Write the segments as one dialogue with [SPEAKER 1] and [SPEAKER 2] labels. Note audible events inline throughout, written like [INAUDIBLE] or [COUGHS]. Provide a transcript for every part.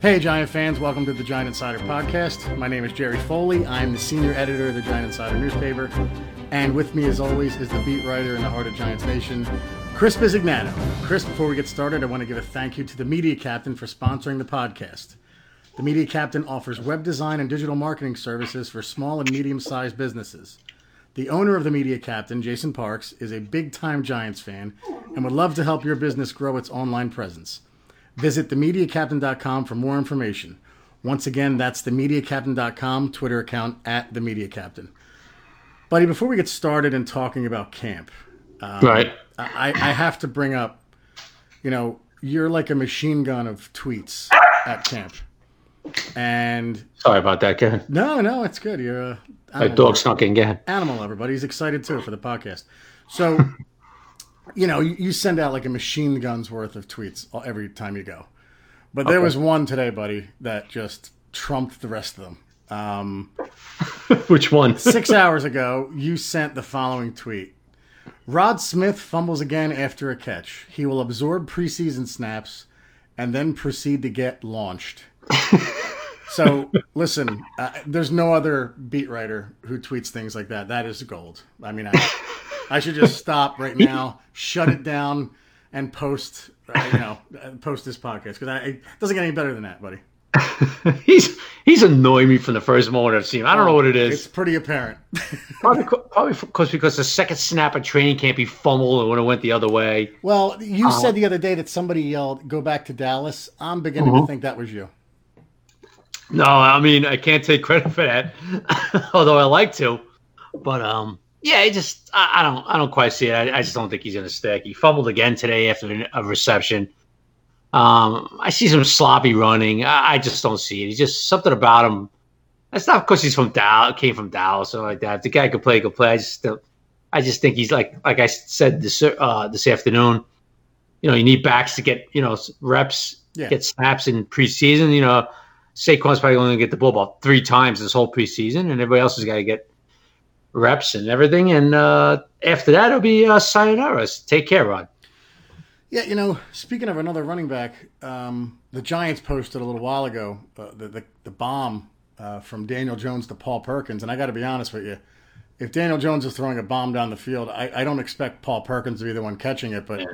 [SPEAKER 1] Hey, Giant fans, welcome to the Giant Insider Podcast. My name is Jerry Foley. I'm the senior editor of the Giant Insider newspaper. And with me, as always, is the beat writer in the heart of Giants Nation, Chris Bisignano. Chris, before we get started, I want to give a thank you to the Media Captain for sponsoring the podcast. The Media Captain offers web design and digital marketing services for small and medium sized businesses. The owner of the Media Captain, Jason Parks, is a big time Giants fan and would love to help your business grow its online presence. Visit themediacaptain.com for more information. Once again, that's themediacaptain.com Twitter account at themediacaptain. Buddy, before we get started in talking about camp,
[SPEAKER 2] um, right?
[SPEAKER 1] I, I have to bring up, you know, you're like a machine gun of tweets at camp. And
[SPEAKER 2] sorry about that, Ken.
[SPEAKER 1] No, no, it's good. You're a
[SPEAKER 2] my dog snuck in again.
[SPEAKER 1] Animal everybody. He's excited too for the podcast. So [LAUGHS] you know, you, send out like a machine gun's worth of tweets every time you go. But there okay. was one today, buddy, that just trumped the rest of them. Um, [LAUGHS]
[SPEAKER 2] Which one? [LAUGHS]
[SPEAKER 1] six hours ago, you sent the following tweet Rod Smith fumbles again after a catch. He will absorb preseason snaps and then proceed to get launched. [LAUGHS] so, listen, uh, there's no other beat writer who tweets things like that. That is gold. I mean, I. I should just stop right now, shut it down, and post. Uh, you know, post this podcast because it doesn't get any better than that, buddy. [LAUGHS]
[SPEAKER 2] he's he's annoying me from the first moment I've seen him. I don't oh, know what it is.
[SPEAKER 1] It's pretty apparent. [LAUGHS]
[SPEAKER 2] probably probably because because the second snap of training camp he fumbled and when it went the other way.
[SPEAKER 1] Well, you uh, said the other day that somebody yelled, "Go back to Dallas." I'm beginning uh-huh. to think that was you.
[SPEAKER 2] No, I mean I can't take credit for that, [LAUGHS] although I like to. But um, yeah, it just I, I, don't I don't quite see it. I, I just don't think he's going to stick. He fumbled again today after a reception. Um, I see some sloppy running. I, I, just don't see it. He's just something about him. It's not because he's from Dallas, came from Dallas or like that. If the guy could play, could play. I just I just think he's like like I said this uh, this afternoon. You know, you need backs to get you know reps, yeah. get snaps in preseason. You know, Saquon's probably only going to get the ball about three times this whole preseason, and everybody else has got to get reps and everything. And uh, after that, it'll be uh, sayonara. Take care, Rod.
[SPEAKER 1] Yeah, you know, speaking of another running back, um, the Giants posted a little while ago uh, the, the, the bomb uh, from Daniel Jones to Paul Perkins, and I got to be honest with you, if Daniel Jones is throwing a bomb down the field, I, I don't expect Paul Perkins to be the one catching it, but yeah,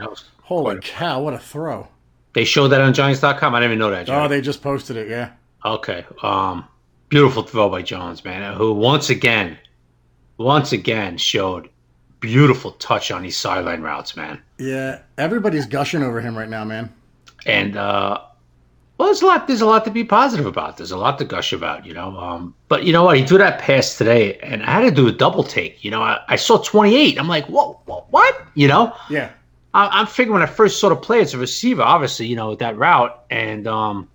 [SPEAKER 1] holy cow, what a throw!
[SPEAKER 2] They showed that on Giants.com. I didn't even know that.
[SPEAKER 1] Oh, they just posted it. Yeah.
[SPEAKER 2] Okay. Um, beautiful throw by Jones, man. Who once again once again showed beautiful touch on these sideline routes, man.
[SPEAKER 1] Yeah, everybody's gushing over him right now, man.
[SPEAKER 2] And uh, well, there's a lot. There's a lot to be positive about. There's a lot to gush about, you know. Um, but you know what? He threw that pass today, and I had to do a double take. You know, I, I saw 28. I'm like, whoa, whoa, what? You know?
[SPEAKER 1] Yeah.
[SPEAKER 2] I, am figuring when I first saw the play, it's a receiver, obviously, you know, that route, and um,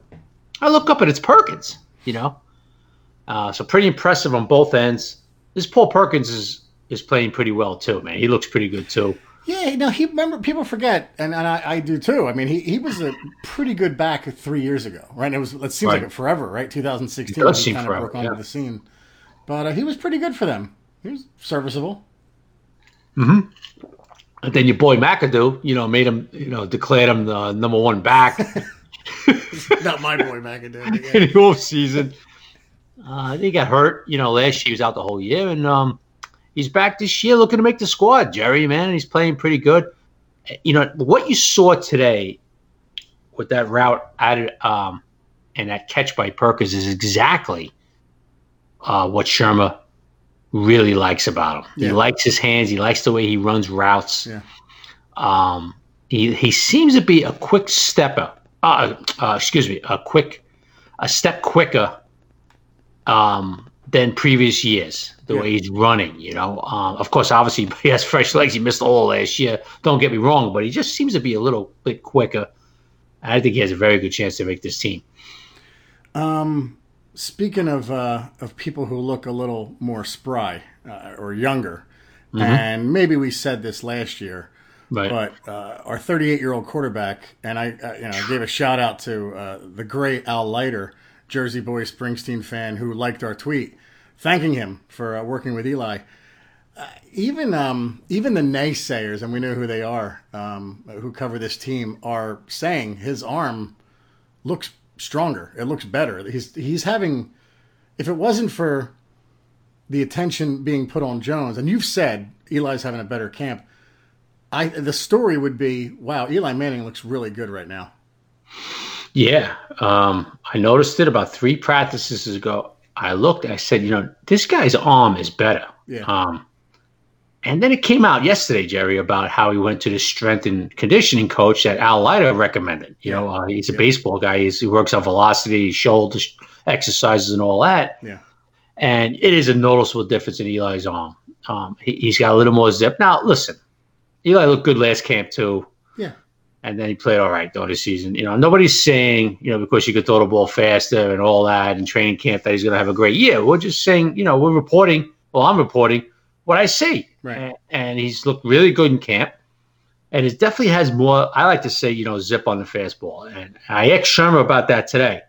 [SPEAKER 2] I look up and it's Perkins. You know, uh, so pretty impressive on both ends this Paul Perkins is is playing pretty well too, man. He looks pretty good too.
[SPEAKER 1] Yeah, no, he remember people forget, and, and I, I, do too. I mean, he, he was a pretty good back three years ago, right? it was it seems right. like it forever, right? 2016,
[SPEAKER 2] it does
[SPEAKER 1] he
[SPEAKER 2] kind
[SPEAKER 1] forever, of broke onto yeah. the scene, but uh, he was pretty good for them. He was serviceable.
[SPEAKER 2] Hmm. And then your boy McAdoo, you know, made him, you know, declared him the number one back. [LAUGHS]
[SPEAKER 1] Not my boy McAdoo. [LAUGHS]
[SPEAKER 2] In the off season. Uh, he got hurt, you know, last year. He was out the whole year, and um, he's back this year looking to make the squad, Jerry, man. And he's playing pretty good. You know, what you saw today with that route added um, and that catch by Perkins is exactly uh, what Shurmur really likes about him. Yeah. He likes his hands. He likes the way he runs routes.
[SPEAKER 1] Yeah.
[SPEAKER 2] Um, he, he seems to be a quick stepper. Uh, uh, excuse me, a quick, a step quicker um, than previous years. The yeah. way he's running, you know. Um, of course, obviously [LAUGHS] he has fresh legs. He missed all last year. Don't get me wrong, but he just seems to be a little bit quicker. I think he has a very good chance to make this team.
[SPEAKER 1] Um, speaking of uh, of people who look a little more spry uh, or younger, mm-hmm. and maybe we said this last year,
[SPEAKER 2] right.
[SPEAKER 1] but uh, our 38 year old quarterback, and I, uh, you know, gave a shout out to uh, the great Al Leiter Jersey Boy Springsteen fan who liked our tweet, thanking him for uh, working with Eli. Uh, even um, even the naysayers, and we know who they are, um, who cover this team, are saying his arm looks stronger. It looks better. He's he's having. If it wasn't for the attention being put on Jones, and you've said Eli's having a better camp, I the story would be, wow, Eli Manning looks really good right now.
[SPEAKER 2] Yeah, um, I noticed it about three practices ago. I looked, I said, you know, this guy's arm is better.
[SPEAKER 1] Yeah.
[SPEAKER 2] Um, and then it came out yesterday, Jerry, about how he went to the strength and conditioning coach that Al Leiter recommended. You
[SPEAKER 1] Yeah.
[SPEAKER 2] know, uh, he's a
[SPEAKER 1] Yeah.
[SPEAKER 2] baseball guy. He's, he works on velocity, shoulder exercises, and all that.
[SPEAKER 1] Yeah.
[SPEAKER 2] And it is a noticeable difference in Eli's arm. Um, he, he's got a little more zip. Now, listen, Eli looked good last camp too.
[SPEAKER 1] Yeah.
[SPEAKER 2] And then he played all right during the season. You know, nobody's saying, you know, because you could throw the ball faster and all that and training camp that he's going to have a great year. We're just saying, you know, we're reporting. Well, I'm reporting what I see.
[SPEAKER 1] Right.
[SPEAKER 2] And, and he's looked really good in camp. And it definitely has more, I like to say, you know, zip on the fastball. And I asked Shurmur about that today.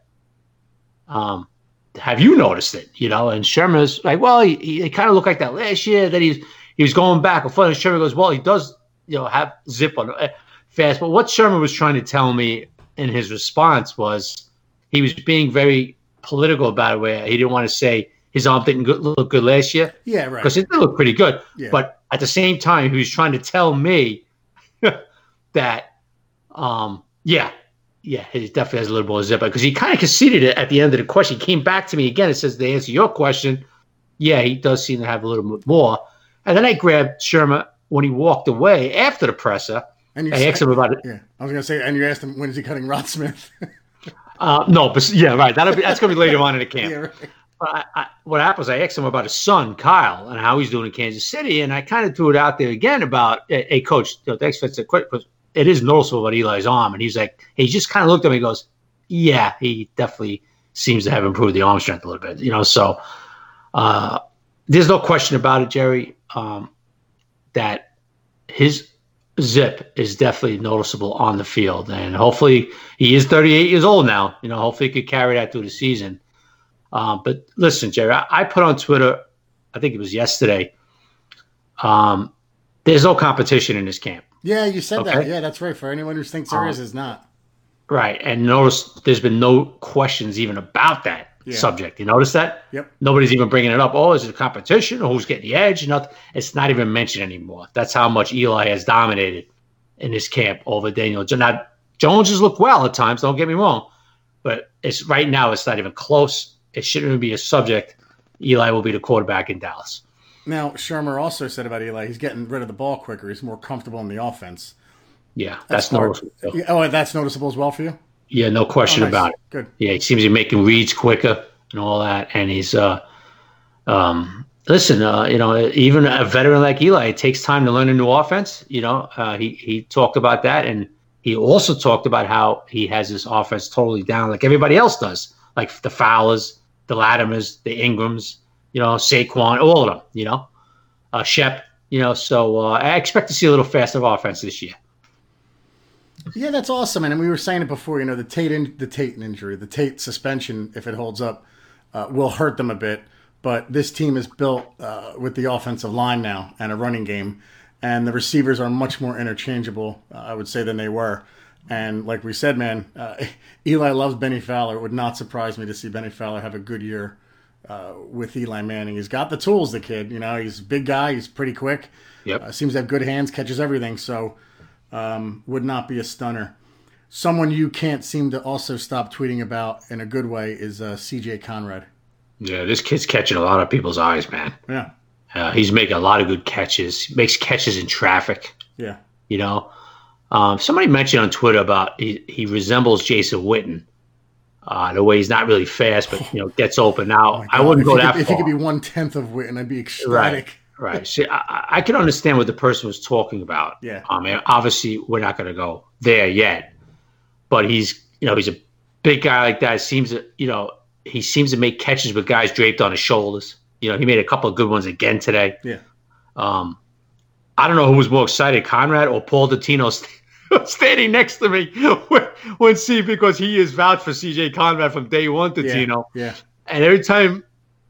[SPEAKER 2] Um, have you noticed it? You know, and Shurmur's like, well, he, he kind of looked like that last year that he's he was going back and forth. And Shermer goes, well, he does, you know, have zip on uh, fast. But what Shurmur was trying to tell me in his response was he was being very political about it, where he didn't want to say his arm didn't look good last year
[SPEAKER 1] Yeah, right.
[SPEAKER 2] because it did look pretty good.
[SPEAKER 1] Yeah.
[SPEAKER 2] But at the same time, he was trying to tell me [LAUGHS] that, um, yeah, yeah, he definitely has a little more zip because he kind of conceded it at the end of the question. He came back to me again and says, to answer your question, yeah, he does seem to have a little bit more. And then I grabbed Shurmur when he walked away after the presser.
[SPEAKER 1] And you
[SPEAKER 2] I asked him about it.
[SPEAKER 1] Yeah, I was gonna say, and you asked him when is he cutting Rod Smith? [LAUGHS]
[SPEAKER 2] Uh, no, but yeah, right. That'll be that's gonna be later on in the camp. [LAUGHS]
[SPEAKER 1] yeah, right.
[SPEAKER 2] But I, I, what happens? I asked him about his son Kyle and how he's doing in Kansas City, and I kind of threw it out there again about a hey, coach. You know, thanks for the quick, but it is noticeable about Eli's arm, and he's like, he just kind of looked at me, and goes, yeah, he definitely seems to have improved the arm strength a little bit, you know. So uh, there's no question about it, Jerry, um, that his zip is definitely noticeable on the field, and hopefully he is 38 years old now. You know, hopefully he could carry that through the season. Um, but listen, Jerry, I, I put on Twitter, I think it was yesterday. Um, there's no competition in this camp,
[SPEAKER 1] Yeah, you said that. Yeah, that's right. For anyone who thinks there
[SPEAKER 2] Um,
[SPEAKER 1] is, is not.
[SPEAKER 2] right? And notice there's been no questions even about that
[SPEAKER 1] Yeah.
[SPEAKER 2] subject. You notice that?
[SPEAKER 1] Yep.
[SPEAKER 2] Nobody's even bringing it up. Oh, is it a competition? Or who's getting the edge? Nothing. It's not even mentioned anymore. That's how much Eli has dominated in this camp over Daniel. Jones. Now, Jones has looked well at times. Don't get me wrong, but it's right now. It's not even close. It shouldn't even be a subject. Eli will be the quarterback in Dallas.
[SPEAKER 1] Now, Shurmur also said about Eli, he's getting rid of the ball quicker. He's more comfortable in the offense.
[SPEAKER 2] Yeah, that's,
[SPEAKER 1] hard.
[SPEAKER 2] noticeable.
[SPEAKER 1] oh, that's noticeable as well for you.
[SPEAKER 2] Yeah, no question
[SPEAKER 1] Oh, nice.
[SPEAKER 2] about it.
[SPEAKER 1] Good.
[SPEAKER 2] Yeah, he seems to be making reads quicker and all that. And he's, uh, um, listen, uh, you know, even a veteran like Eli, it takes time to learn a new offense. You know, uh, he he talked about that, and he also talked about how he has his offense totally down, like everybody else does, like the Fowlers, the Latimers, the Engrams, you know, Saquon, all of them. You know, uh, Shep. You know, so uh, I expect to see a little faster offense this year.
[SPEAKER 1] Yeah, that's awesome. And we were saying it before. You know, the Tate in, the Tate injury, the Tate suspension, if it holds up, uh, will hurt them a bit. But this team is built uh, with the offensive line now and a running game, and the receivers are much more interchangeable, uh, I would say, than they were. And like we said, man, uh, [LAUGHS] Eli loves Bennie Fowler. It would not surprise me to see Bennie Fowler have a good year uh, with Eli Manning. He's got the tools, the kid. You know, he's a big guy. He's pretty quick.
[SPEAKER 2] Yep.
[SPEAKER 1] Uh, seems to have good hands, catches everything. So um, would not be a stunner. Someone you can't seem to also stop tweeting about in a good way is uh, CJ Conrad.
[SPEAKER 2] Yeah, this kid's catching a lot of people's eyes, man.
[SPEAKER 1] Yeah,
[SPEAKER 2] Uh, he's making a lot of good catches. Makes catches in traffic.
[SPEAKER 1] yeah,
[SPEAKER 2] You know, um, somebody mentioned on Twitter about he, he resembles Jason Witten. Uh, the way he's not really fast, but you know gets open. Now [LAUGHS]
[SPEAKER 1] Oh
[SPEAKER 2] I wouldn't
[SPEAKER 1] if
[SPEAKER 2] go
[SPEAKER 1] he
[SPEAKER 2] that
[SPEAKER 1] could, If he could be one tenth of Witten, I'd be ecstatic.
[SPEAKER 2] right. See, I, I- I can understand what the person was talking about.
[SPEAKER 1] Yeah.
[SPEAKER 2] Um, and obviously, we're not going to go there yet, but he's you know he's a big guy like that. Seems to you know he seems to make catches with guys draped on his shoulders. You know, he made a couple of good ones again today.
[SPEAKER 1] Yeah.
[SPEAKER 2] Um, I don't know who was more excited, Conrad or Paul Dottino st- [LAUGHS] standing next to me when, when see because he is vouched for CJ Conrad from day one,
[SPEAKER 1] Yeah,
[SPEAKER 2] Dottino.
[SPEAKER 1] yeah,
[SPEAKER 2] And every time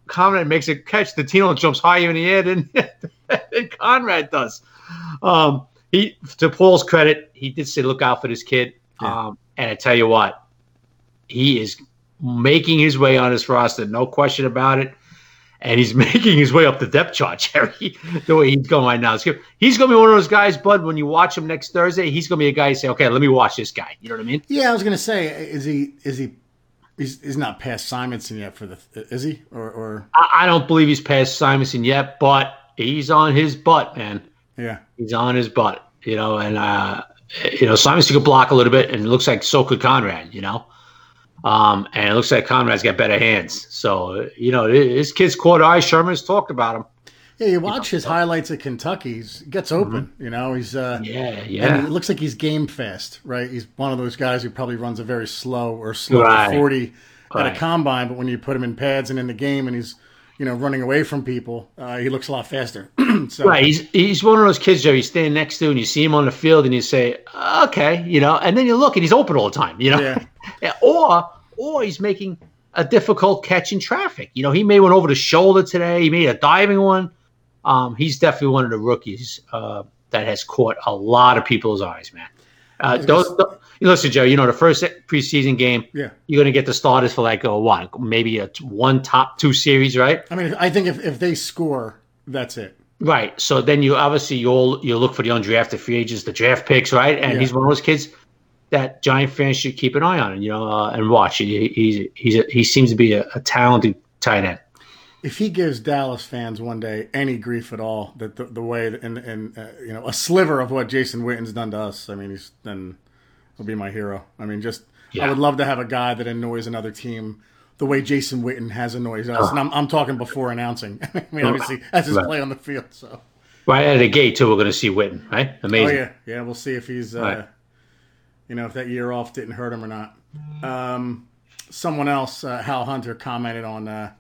[SPEAKER 2] Conrad makes a catch, Dottino jumps higher in the air than, [LAUGHS] than Conrad does. Um, he, to Paul's credit, he did say, "Look out for this kid."
[SPEAKER 1] Yeah.
[SPEAKER 2] Um, and I tell you what, he is making his way on his roster, no question about it. And he's [LAUGHS] making his way up the depth chart, Jerry, [LAUGHS] the way he's going right now. He's going to be one of those guys, Bud, when you watch him next Thursday, he's going to be a guy you say, okay, let me watch this guy. You know what I mean?
[SPEAKER 1] Yeah, I was going to say, is he, is he, he's, he's not past Simonson yet for the, is he? Or, or?
[SPEAKER 2] I, I don't believe he's past Simonson yet, but he's on his butt, man.
[SPEAKER 1] Yeah.
[SPEAKER 2] He's on his butt, you know, and, uh, you know, Simonson could block a little bit, and it looks like so could Conrad, you know. Um, and it looks like Conrad's got better hands. So, you know, his kid's caught eye. Shurmur's talked about him.
[SPEAKER 1] Yeah, you watch you know, his highlights at Kentucky. He gets open. Mm-hmm. You know, he's uh,
[SPEAKER 2] yeah, yeah.
[SPEAKER 1] it looks like he's game fast, right? He's one of those guys who probably runs a very slow or slow right. forty right. at a combine, but when you put him in pads and in the game, and he's you know running away from people, uh, he looks a lot faster. [CLEARS THROAT]
[SPEAKER 2] so. Right, he's he's one of those kids Joe. You stand next to and you see him on the field, and you say, okay, you know, and then you look and he's open all the time, you know,
[SPEAKER 1] yeah. [LAUGHS]
[SPEAKER 2] or or he's making a difficult catch in traffic. You know, he made one over the shoulder today. He made a diving one. Um, he's definitely one of the rookies uh, that has caught a lot of people's eyes, man. Uh, those, those, listen, Joe. You know the first preseason game.
[SPEAKER 1] Yeah,
[SPEAKER 2] you're going to get the starters for like a what? Maybe a one top two series, right?
[SPEAKER 1] I mean, I think if, if they score, that's it.
[SPEAKER 2] Right. So then you obviously you'll you look for the undrafted free agents, the draft picks, right? And yeah. he's one of those kids that Giant fans should keep an eye on, you know, uh, and watch. He, he's he's a, he seems to be a, a, talented tight end.
[SPEAKER 1] If he gives Dallas fans one day any grief at all, that the, the way and and uh, you know a sliver of what Jason Witten's done to us, I mean, he's then he'll be my hero. I mean, just yeah. I would love to have a guy that annoys another team the way Jason Witten has annoyed us, oh. and I'm I'm talking before announcing. [LAUGHS] I mean, obviously that's his right. play on the field, so.
[SPEAKER 2] Right out of the gate, too, we're going to see Witten, right? Amazing.
[SPEAKER 1] Oh, yeah. Yeah, we'll see if he's uh, right you know, if that year off didn't hurt him or not. Um, someone else, uh, Hal Hunter, commented on uh,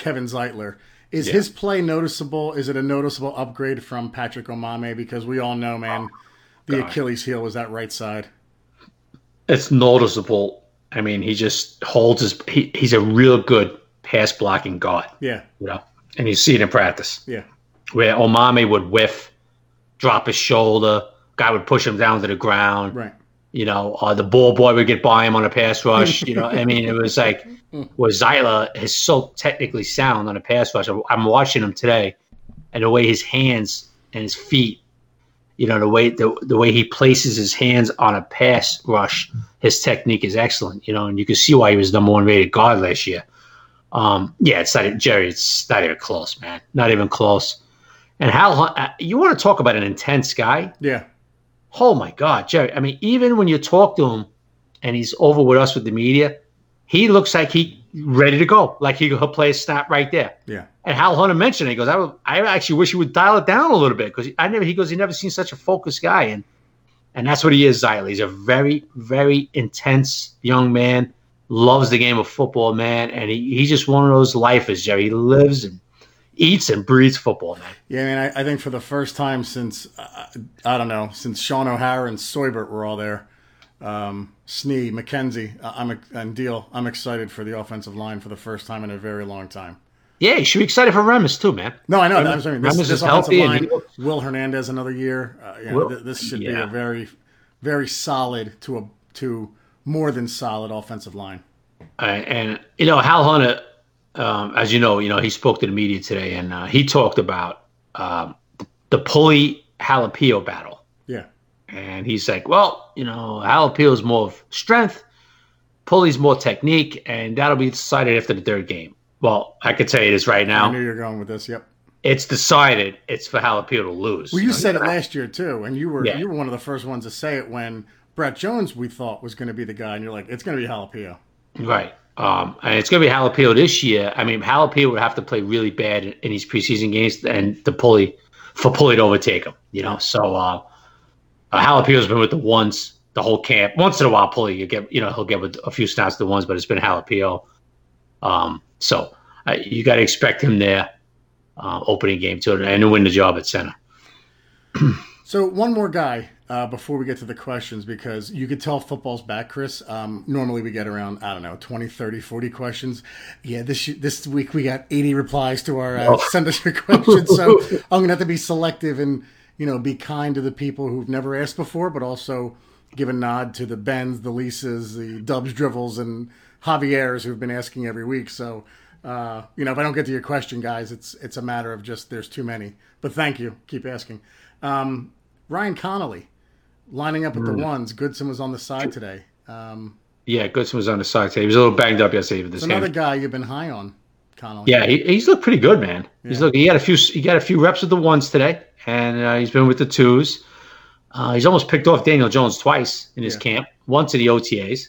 [SPEAKER 1] Kevin Zeitler. Is yeah. his play noticeable? Is it a noticeable upgrade from Patrick Omameh? Because we all know, man, oh, the Achilles heel was that right side.
[SPEAKER 2] It's noticeable. I mean, he just holds his. He, he's a real good pass blocking guard.
[SPEAKER 1] Yeah.
[SPEAKER 2] You know, and you see it in practice.
[SPEAKER 1] Yeah.
[SPEAKER 2] Where Omameh would whiff, drop his shoulder, guy would push him down to the ground.
[SPEAKER 1] Right
[SPEAKER 2] you know, uh, the ball boy would get by him on a pass rush. You know, I mean, it was [LAUGHS] like, where Zeitler is so technically sound on a pass rush. I'm watching him today, and the way his hands and his feet, you know, the way the, the way he places his hands on a pass rush, his technique is excellent. You know, and you can see why he was number one rated guard last year. Um, yeah, it's not Jerry. It's not even close, man. Not even close. And how uh, you want to talk about an intense guy?
[SPEAKER 1] Yeah
[SPEAKER 2] oh my God, Jerry. I mean, even when you talk to him and he's over with us with the media, he looks like he ready to go. Like he, will play a snap right there.
[SPEAKER 1] Yeah.
[SPEAKER 2] And Hal Hunter mentioned it. He goes, I, would, I actually wish he would dial it down a little bit because I never. He goes, he never seen such a focused guy, and and that's what he is. Zeitler. He's a very, very intense young man. Loves the game of football, man, and he, he's just one of those lifers, Jerry. He lives and eats and breathes football, man.
[SPEAKER 1] Yeah, I mean, I, I think for the first time since uh, I don't know since Shaun O'Hara and Seubert were all there, um, Snee, McKenzie, uh, I'm and Diehl. I'm excited for the offensive line for the first time in a very long time.
[SPEAKER 2] Yeah, you should be excited for Remmers too, man.
[SPEAKER 1] No, I know. Remmers, I mean, this, Remmers this is healthy. Line, Will Hernandez another year. Uh, Will, th- this should yeah. be a very, very solid to a to more than solid offensive line.
[SPEAKER 2] Uh, and you know, Hal Hunter um, as you know, you know he spoke to the media today, and uh, he talked about um, the Pulley Halapio battle.
[SPEAKER 1] Yeah,
[SPEAKER 2] and he's like, well, you know, Halapio is more of strength, Pulley's more technique, and that'll be decided after the third game. Well, I could tell you this right now.
[SPEAKER 1] I knew you're going with this. Yep.
[SPEAKER 2] It's decided. It's for Halapio to lose.
[SPEAKER 1] Well, you, you know, said it last year too, and you were yeah. you were one of the first ones to say it when Brett Jones we thought was going to be the guy, and you're like, it's going to be Halapio.
[SPEAKER 2] Right. Um, and it's going to be Halapio this year. I mean, Halapio would have to play really bad in, in these preseason games and to Pulley for Pulley to overtake him. You know, so uh, uh, Halapio's been with the ones the whole camp. Once in a while, Pulley you get you know he'll get with a few snaps the ones, but it's been Halapio. Um, so uh, you got to expect him there uh, opening game too, and to win the job at center.
[SPEAKER 1] so one more guy uh, before we get to the questions because you could tell football's back, Chris. Um, normally we get around, I don't know, 20, 30, 40 questions. Yeah, this this week we got 80 replies to our uh, oh. send us your questions. So I'm going to have to be selective and, you know, be kind to the people who've never asked before, but also give a nod to the Bens, the Lisa's, the Dubs, Drivels, and Javier's who've been asking every week. So, uh, you know, if I don't get to your question, guys, it's it's a matter of just there's too many. But thank you. Keep asking. Um, Ryan Connelly lining up with the ones. Goodson was on the side today. Um,
[SPEAKER 2] Yeah, Goodson was on the side today. He was a little banged up yesterday with this game.
[SPEAKER 1] another guy you've been high on, Connelly.
[SPEAKER 2] Yeah, he, he's looked pretty good, man. He's
[SPEAKER 1] Yeah.
[SPEAKER 2] look. He had a few. He got a few reps with the ones today, and uh, he's been with the twos. Uh, he's almost picked off Daniel Jones twice in his
[SPEAKER 1] Yeah.
[SPEAKER 2] camp. Once at the OTAs.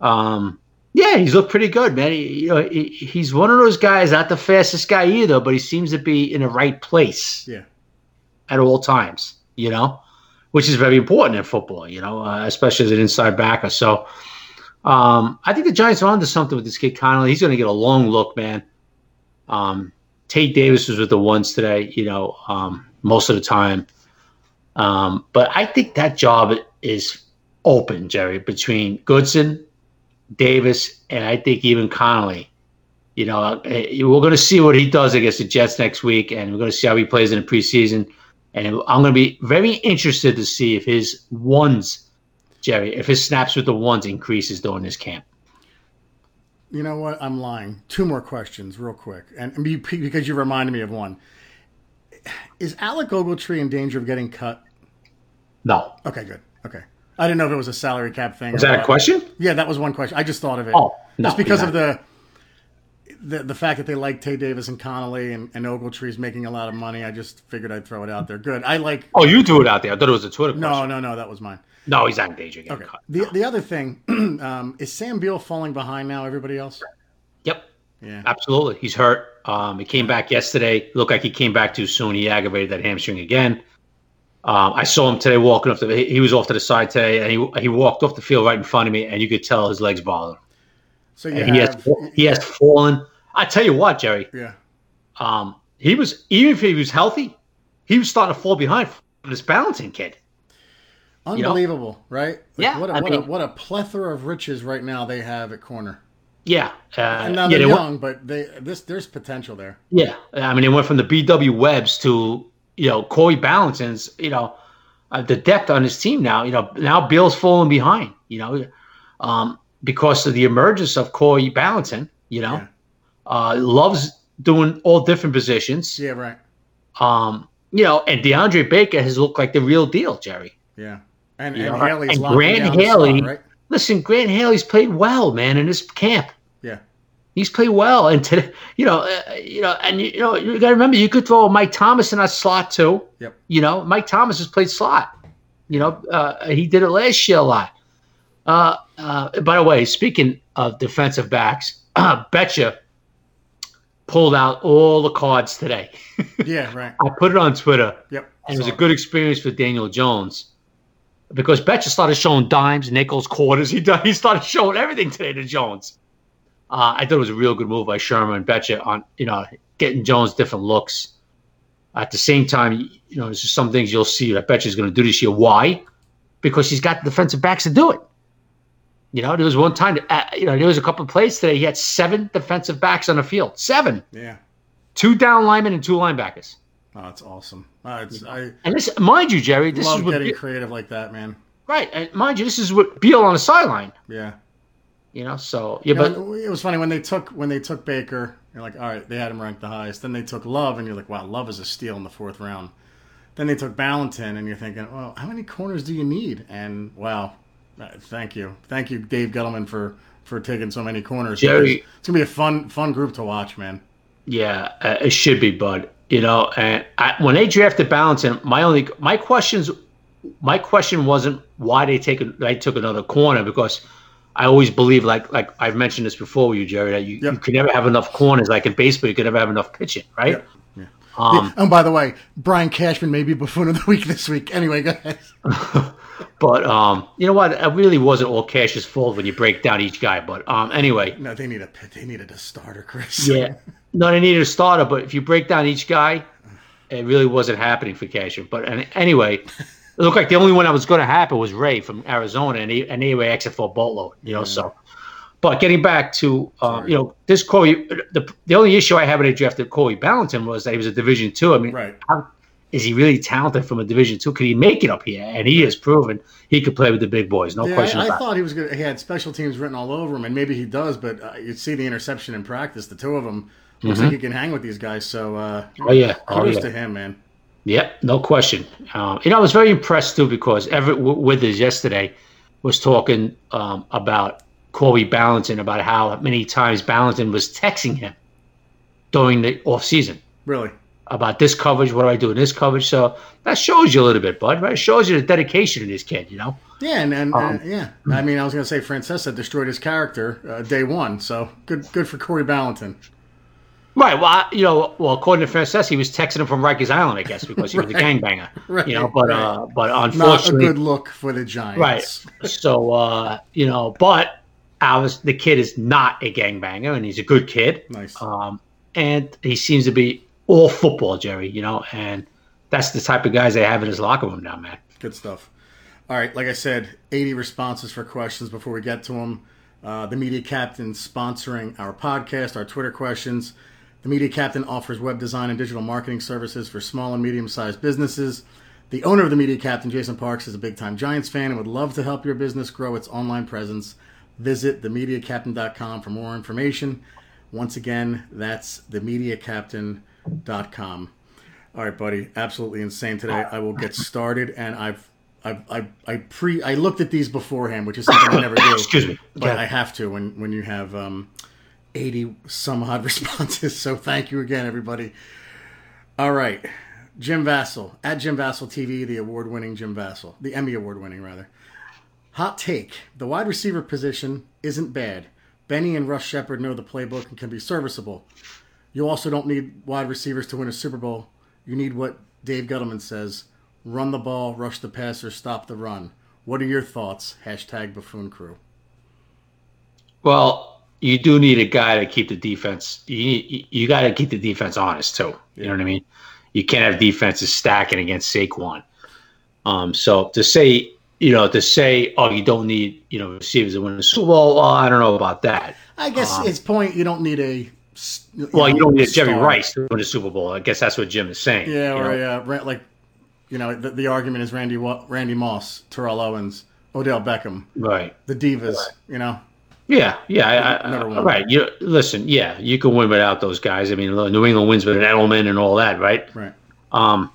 [SPEAKER 2] Um, yeah, he's looked pretty good, man. He, you know, he, he's one of those guys, not the fastest guy either, but he seems to be in the right place
[SPEAKER 1] Yeah.
[SPEAKER 2] at all times. You know, which is very important in football. You know, uh, especially as an inside backer. So. Um, I think the Giants are onto something with this kid Connelly. He's going to get a long look, man. Um, Tae Davis was with the ones today, you know, um, most of the time. Um, but I think that job is open, Jerry, between Goodson, Davis, and I think even Connelly. You know, eh, we're going to see what he does against the Jets next week, and we're going to see how he plays in the preseason. And I'm going to be very interested to see if his ones, Jerry, if his snaps with the ones increases during this camp.
[SPEAKER 1] You know what? I'm lying. Two more questions, real quick, and because you reminded me of one. Is Alec Ogletree in danger of getting cut?
[SPEAKER 2] No.
[SPEAKER 1] Okay, good. Okay, I didn't know if it was a salary cap thing.
[SPEAKER 2] Is that a question?
[SPEAKER 1] Yeah, that was one question. I just thought of it.
[SPEAKER 2] Oh, no,
[SPEAKER 1] just because of the, the the fact that they like Tae Davis and Connelly and, and Ogletree's making a lot of money. I just figured I'd throw it out there. Good. I like.
[SPEAKER 2] Oh, you threw it out there. I thought it was a Twitter question.
[SPEAKER 1] No, no, no. That was mine.
[SPEAKER 2] No, he's not in danger
[SPEAKER 1] Okay.
[SPEAKER 2] cut.
[SPEAKER 1] The the other thing [CLEARS THROAT] um, is Sam Beal falling behind now. Everybody else.
[SPEAKER 2] Yep.
[SPEAKER 1] Yeah.
[SPEAKER 2] Absolutely. He's hurt. Um, he came back yesterday. Looked like he came back too soon. He aggravated that hamstring again. Um, I saw him today walking off the. He, he was off to the side today, and he he walked off the field right in front of me, and you could tell his legs bothered. him.
[SPEAKER 1] So
[SPEAKER 2] he
[SPEAKER 1] have.
[SPEAKER 2] has he has fallen. I tell you what, Jerry.
[SPEAKER 1] yeah.
[SPEAKER 2] Um, he was even if he was healthy, he was starting to fall behind from this balancing kid. know?
[SPEAKER 1] Unbelievable, right? Like,
[SPEAKER 2] Yeah,
[SPEAKER 1] What a, what, a, what a plethora of riches right now they have at corner.
[SPEAKER 2] Yeah. Uh,
[SPEAKER 1] And now
[SPEAKER 2] yeah,
[SPEAKER 1] they're
[SPEAKER 2] they went-
[SPEAKER 1] young, but they this there's potential there.
[SPEAKER 2] Yeah, I mean, it went from the BW Webbs to you know Corey Ballentine's. You know, uh, the depth on his team now. You know, now Beal's falling behind. You know, um, because of the emergence of Corey Balanton. You know,
[SPEAKER 1] Yeah.
[SPEAKER 2] Uh, loves doing all different positions.
[SPEAKER 1] Yeah, right.
[SPEAKER 2] Um, you know, and DeAndre Baker has looked like the real deal, Jerry.
[SPEAKER 1] Yeah. And,
[SPEAKER 2] You
[SPEAKER 1] and
[SPEAKER 2] know,
[SPEAKER 1] Haley's
[SPEAKER 2] and Grant Haley-
[SPEAKER 1] slot, right?
[SPEAKER 2] Listen, Grant Haley's played well, man, in this camp.
[SPEAKER 1] Yeah.
[SPEAKER 2] He's played well, and today, you know, uh, you know, and you know, you got to remember, you could throw Mike Thomas in that slot too.
[SPEAKER 1] Yep.
[SPEAKER 2] You know, Mike Thomas has played slot. You know, uh, he did it last year a lot. Uh, uh, by the way, speaking of defensive backs, [CLEARS THROAT] Bettcher pulled out all the cards today. [LAUGHS]
[SPEAKER 1] Yeah, right.
[SPEAKER 2] I put it on Twitter,
[SPEAKER 1] Yep.
[SPEAKER 2] and it was a good experience for Daniel Jones because Bettcher started showing dimes, nickels, quarters. [LAUGHS] He done, he started showing everything today to Jones. Uh, I thought it was a real good move by Shurmur and Bettcher on you know getting Jones different looks. At the same time, you know, there's just some things you'll see that Bettcher's going to do this year. Why? Because he's got the defensive backs to do it. You know, there was one time, uh, you know, there was a couple of plays today. He had seven defensive backs on the field. Seven,
[SPEAKER 1] Yeah.
[SPEAKER 2] two down linemen and two linebackers.
[SPEAKER 1] Oh, that's awesome. Uh, it's, I
[SPEAKER 2] And this, mind you, Jerry, this is what
[SPEAKER 1] getting
[SPEAKER 2] Be-
[SPEAKER 1] creative like that, man.
[SPEAKER 2] right. And mind you, this is what Beal on the sideline.
[SPEAKER 1] Yeah.
[SPEAKER 2] You know, so yeah,
[SPEAKER 1] Yeah,
[SPEAKER 2] but
[SPEAKER 1] it was funny when they took when they took Baker. You're like, all right, they had him ranked the highest. Then they took Love, and you're like, wow, Love is a steal in the fourth round. Then they took Ballentine, and you're thinking, well, how many corners do you need? And wow, thank you, thank you, Dave Gettleman for for taking so many corners.
[SPEAKER 2] Jerry-
[SPEAKER 1] it's gonna be a fun fun group to watch, man.
[SPEAKER 2] yeah, uh, it should be Bud. You know, and I, when they drafted Ballentine, my only my questions, my question wasn't why they take a, they took another corner because I always believe like like I've mentioned this before with you, Jerry, that you,
[SPEAKER 1] Yep.
[SPEAKER 2] you could never have enough corners like in baseball. You could never have enough pitching, right?
[SPEAKER 1] Yep. Yeah.
[SPEAKER 2] Um,
[SPEAKER 1] oh, by the way, Brian Cashman may be buffoon of the week this week. Anyway, go ahead. [LAUGHS]
[SPEAKER 2] but um, you know what? It really wasn't all Cash's fault when you break down each guy. But um, anyway,
[SPEAKER 1] No, they need a they needed a starter, Chris.
[SPEAKER 2] Yeah. No, they needed a starter, but if you break down each guy, it really wasn't happening for Cash. But an- anyway, it looked like the only one that was going to happen was Ray from Arizona, and he and he exit for a boatload, you know. So, but getting back to um, you know this Corey, the the only issue I had when they drafted Corey Ballentine was that he was a Division two. I mean,
[SPEAKER 1] Right.
[SPEAKER 2] how, is he really talented from a Division two? Could he make it up here? And he has proven he could play with the big boys. No
[SPEAKER 1] yeah,
[SPEAKER 2] question
[SPEAKER 1] I, I thought he was good. He had special teams written all over him, and maybe he does. But uh, you see the interception in practice. The two of them looks like he can hang with these guys. So uh.
[SPEAKER 2] Oh yeah, oh yeah.
[SPEAKER 1] to him, man.
[SPEAKER 2] Yep, no question. Um, you know, I was very impressed too because Everett Withers yesterday was talking um, about Corey Ballentine about how many times Ballentine was texting him during the off season
[SPEAKER 1] Really.
[SPEAKER 2] About this coverage. What do I do in this coverage? So that shows you a little bit, bud. Right? It shows you the dedication of this kid. You know.
[SPEAKER 1] Yeah, and, and
[SPEAKER 2] Um,
[SPEAKER 1] uh, yeah. I mean, I was going to say Francesa destroyed his character uh, day one. So good, good for Corey Ballentine.
[SPEAKER 2] Right. Well, I, you know, well, according to Francesa, he was texting him from Rikers Island, I guess, because he was a [LAUGHS] gangbanger.
[SPEAKER 1] Right,
[SPEAKER 2] You know, but
[SPEAKER 1] right.
[SPEAKER 2] uh, but unfortunately,
[SPEAKER 1] Not a good look for the Giants.
[SPEAKER 2] Right. So, uh, you know, but Alice, the kid is not a gangbanger, and he's a good kid.
[SPEAKER 1] Nice.
[SPEAKER 2] Um, and he seems to be all football, Jerry. You know, and that's the type of guys they have in his locker room now, man.
[SPEAKER 1] Good stuff. All right, like I said, 80 responses for questions before we get to them. Uh, the Media Captain sponsoring our podcast, our Twitter questions. The Media Captain offers web design and digital marketing services for small and medium sized businesses. The owner of the Media Captain, Jason Parks, is a big time Giants fan and would love to help your business grow its online presence. Visit themediacaptain.com for more information. Once again, that's themediacaptain.com. All right, buddy. Absolutely insane today. I will get started, and I've, I've, I, I pre, I looked at these beforehand, which is something I never do. [COUGHS]
[SPEAKER 2] Excuse me.
[SPEAKER 1] but. I have to when when you have um, eighty some odd [LAUGHS] responses. So thank you again, everybody. All right, Jim Vassell at Jim Vassell TV, the award-winning Jim Vassell, the Emmy award-winning rather. Hot take: the wide receiver position isn't bad. Benny and Russ Shepard know the playbook and can be serviceable. You also don't need wide receivers to win a Super Bowl. You need what Dave Gettleman says: run the ball, rush the passer, stop the run. What are your thoughts? Hashtag Buffoon Crew.
[SPEAKER 2] Well, you do need a guy to keep the defense. You you, you got to keep the defense honest too. You know what I mean? You can't have defenses stacking against Saquon. Um, so to say, you know, to say, oh, you don't need, you know, receivers to win the Super Bowl. Well, I don't know about that.
[SPEAKER 1] I guess his point you don't need a. s-
[SPEAKER 2] Well, you
[SPEAKER 1] know,
[SPEAKER 2] don't need Jerry. Rice to win the Super Bowl. I guess that's what Jim is saying.
[SPEAKER 1] Yeah, or
[SPEAKER 2] know?
[SPEAKER 1] uh, like, you know, the, the argument is Randy Randy Moss, Terrell Owens, Odell Beckham,
[SPEAKER 2] right.
[SPEAKER 1] the divas. You know,
[SPEAKER 2] Yeah, yeah, I, I, right. You listen. Yeah, you can win without those guys. I mean, New England wins with an Edelman and all that, right?
[SPEAKER 1] right?
[SPEAKER 2] Um,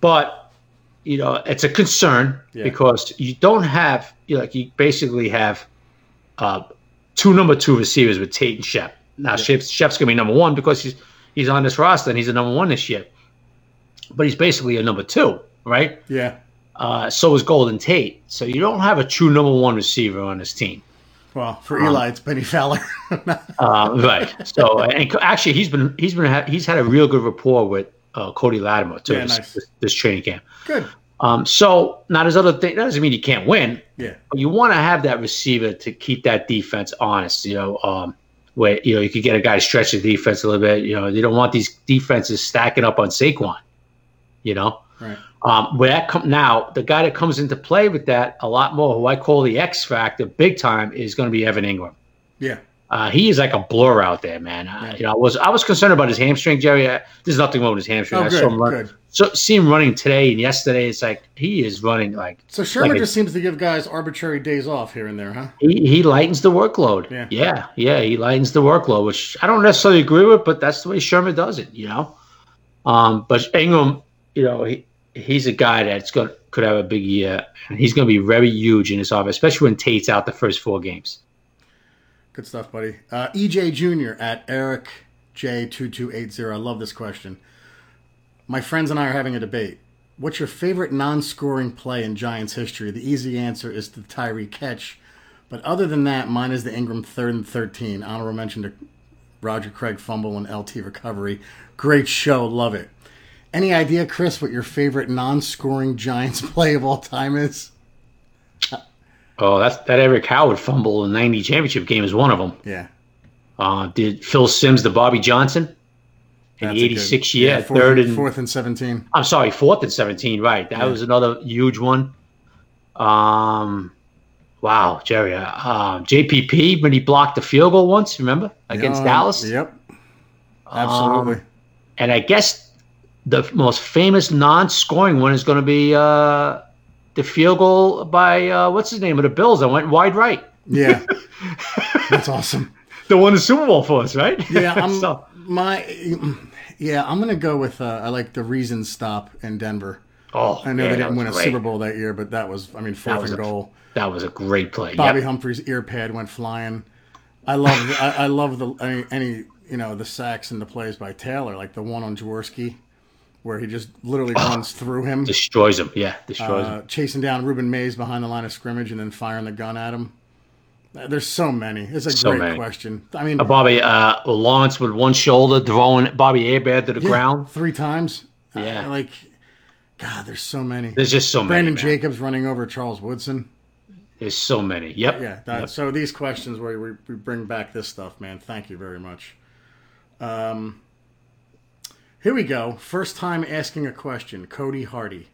[SPEAKER 2] but you know, it's a concern
[SPEAKER 1] Yeah.
[SPEAKER 2] because you don't have you know, like you basically have uh, two number two receivers with Tate and Shep. Now Shep's, Shep's gonna be number one because he's he's on this roster and he's a number one this year. But he's basically a number two, right?
[SPEAKER 1] Yeah.
[SPEAKER 2] Uh, so is Golden Tate. So you don't have a true number one receiver on this team.
[SPEAKER 1] Well, for
[SPEAKER 2] Um,
[SPEAKER 1] Eli, it's Bennie Fowler. [LAUGHS]
[SPEAKER 2] Uh, right. So, and actually, he's been he's been he's had a real good rapport with uh, Cody Latimer too
[SPEAKER 1] Yeah,
[SPEAKER 2] this,
[SPEAKER 1] nice.
[SPEAKER 2] this, this training camp.
[SPEAKER 1] Good.
[SPEAKER 2] Um, so now there's other thing. That doesn't mean you can't win.
[SPEAKER 1] Yeah.
[SPEAKER 2] But you want to have that receiver to keep that defense honest. You know, um, where you know you could get a guy to stretch the defense a little bit. You know, they don't want these defenses stacking up on Saquon. You know,
[SPEAKER 1] Right.
[SPEAKER 2] um, where that come now, the guy that comes into play with that a lot more, who I call the X factor, big time, is going to be Evan Engram.
[SPEAKER 1] Yeah.
[SPEAKER 2] Uh, he is like a blur out there, man. Uh, you know, I was I was concerned about his hamstring, Jerry. Uh, there's nothing wrong with his hamstring.
[SPEAKER 1] Oh,
[SPEAKER 2] I saw
[SPEAKER 1] good.
[SPEAKER 2] him run,
[SPEAKER 1] Good.
[SPEAKER 2] so see him running today and yesterday. It's like he is running like
[SPEAKER 1] So Shurmur
[SPEAKER 2] Like a-
[SPEAKER 1] just seems to give guys arbitrary days off here and there, huh?
[SPEAKER 2] he, he lightens the workload.
[SPEAKER 1] Yeah.
[SPEAKER 2] yeah, yeah, he lightens the workload, which I don't necessarily agree with, but that's the way Shurmur does it. You know, um, but Engram, you know, he he's a guy that's going could have a big year, and he's going to be very huge in his offense, especially when Tate's out the first four games.
[SPEAKER 1] Good stuff, buddy. Uh, EJ Jr. at Eric J2280. I love this question. My friends and I are having a debate. What's your favorite non scoring play in Giants history? The easy answer is the Tyree catch. But other than that, mine is the Ingram third and 13. Honorable mention to Roger Craig fumble and LT recovery. Great show. Love it. Any idea, Chris, what your favorite non scoring Giants [LAUGHS] play of all time is?
[SPEAKER 2] Oh, that's that Erik Howard fumble in the '90 championship game is one of them.
[SPEAKER 1] Yeah.
[SPEAKER 2] Uh, did Phil Simms the Bobby Johnson in
[SPEAKER 1] that's
[SPEAKER 2] the '86 year,
[SPEAKER 1] yeah, fourth
[SPEAKER 2] third
[SPEAKER 1] and, fourth and 17.
[SPEAKER 2] I'm sorry, fourth and 17. Right, that
[SPEAKER 1] Yeah.
[SPEAKER 2] was another huge one. Um, wow, Jerry, uh, uh, JPP when he blocked the field goal once, remember against
[SPEAKER 1] Um,
[SPEAKER 2] Dallas,
[SPEAKER 1] Yep. Absolutely.
[SPEAKER 2] Um, and I guess the most famous non-scoring one is going to be uh, the field goal by uh, what's his name of the Bills that went wide right.
[SPEAKER 1] Yeah, [LAUGHS] that's awesome.
[SPEAKER 2] The one the Super Bowl for us, right?
[SPEAKER 1] Yeah, [LAUGHS] I'm
[SPEAKER 2] So-
[SPEAKER 1] my. Yeah, I'm gonna go with. Uh, I like the reason stop in Denver.
[SPEAKER 2] oh,
[SPEAKER 1] I know
[SPEAKER 2] yeah,
[SPEAKER 1] they didn't win a. Super Bowl that year, but that was. I mean, fourth and
[SPEAKER 2] a-
[SPEAKER 1] goal.
[SPEAKER 2] That was a great play.
[SPEAKER 1] Bobby
[SPEAKER 2] Yep.
[SPEAKER 1] Humphrey's ear pad went flying. I love. I, I love the any, any you know the sacks and the plays by Taylor, like the one on Jaworski, where he just literally runs through him,
[SPEAKER 2] Destroys him. Yeah, destroys him.
[SPEAKER 1] uh, chasing down Ruben Mays behind the line of scrimmage, and then firing the gun at him. Uh, There's so many. It's a
[SPEAKER 2] So
[SPEAKER 1] great
[SPEAKER 2] many.
[SPEAKER 1] question. I mean,
[SPEAKER 2] Uh, Bobby uh, Lawrence with one shoulder throwing Bobby Abad to the
[SPEAKER 1] yeah,
[SPEAKER 2] ground.
[SPEAKER 1] three times. Uh,
[SPEAKER 2] Yeah.
[SPEAKER 1] like, God, there's so many.
[SPEAKER 2] There's just so many.
[SPEAKER 1] Brandon. Jacobs running over Charles Woodson.
[SPEAKER 2] There's so many. Yep.
[SPEAKER 1] Yeah. That,
[SPEAKER 2] Yep.
[SPEAKER 1] So these questions where we, we bring back this stuff, man. Thank you very much. Um, here we go. First time asking a question. Cody Hardy.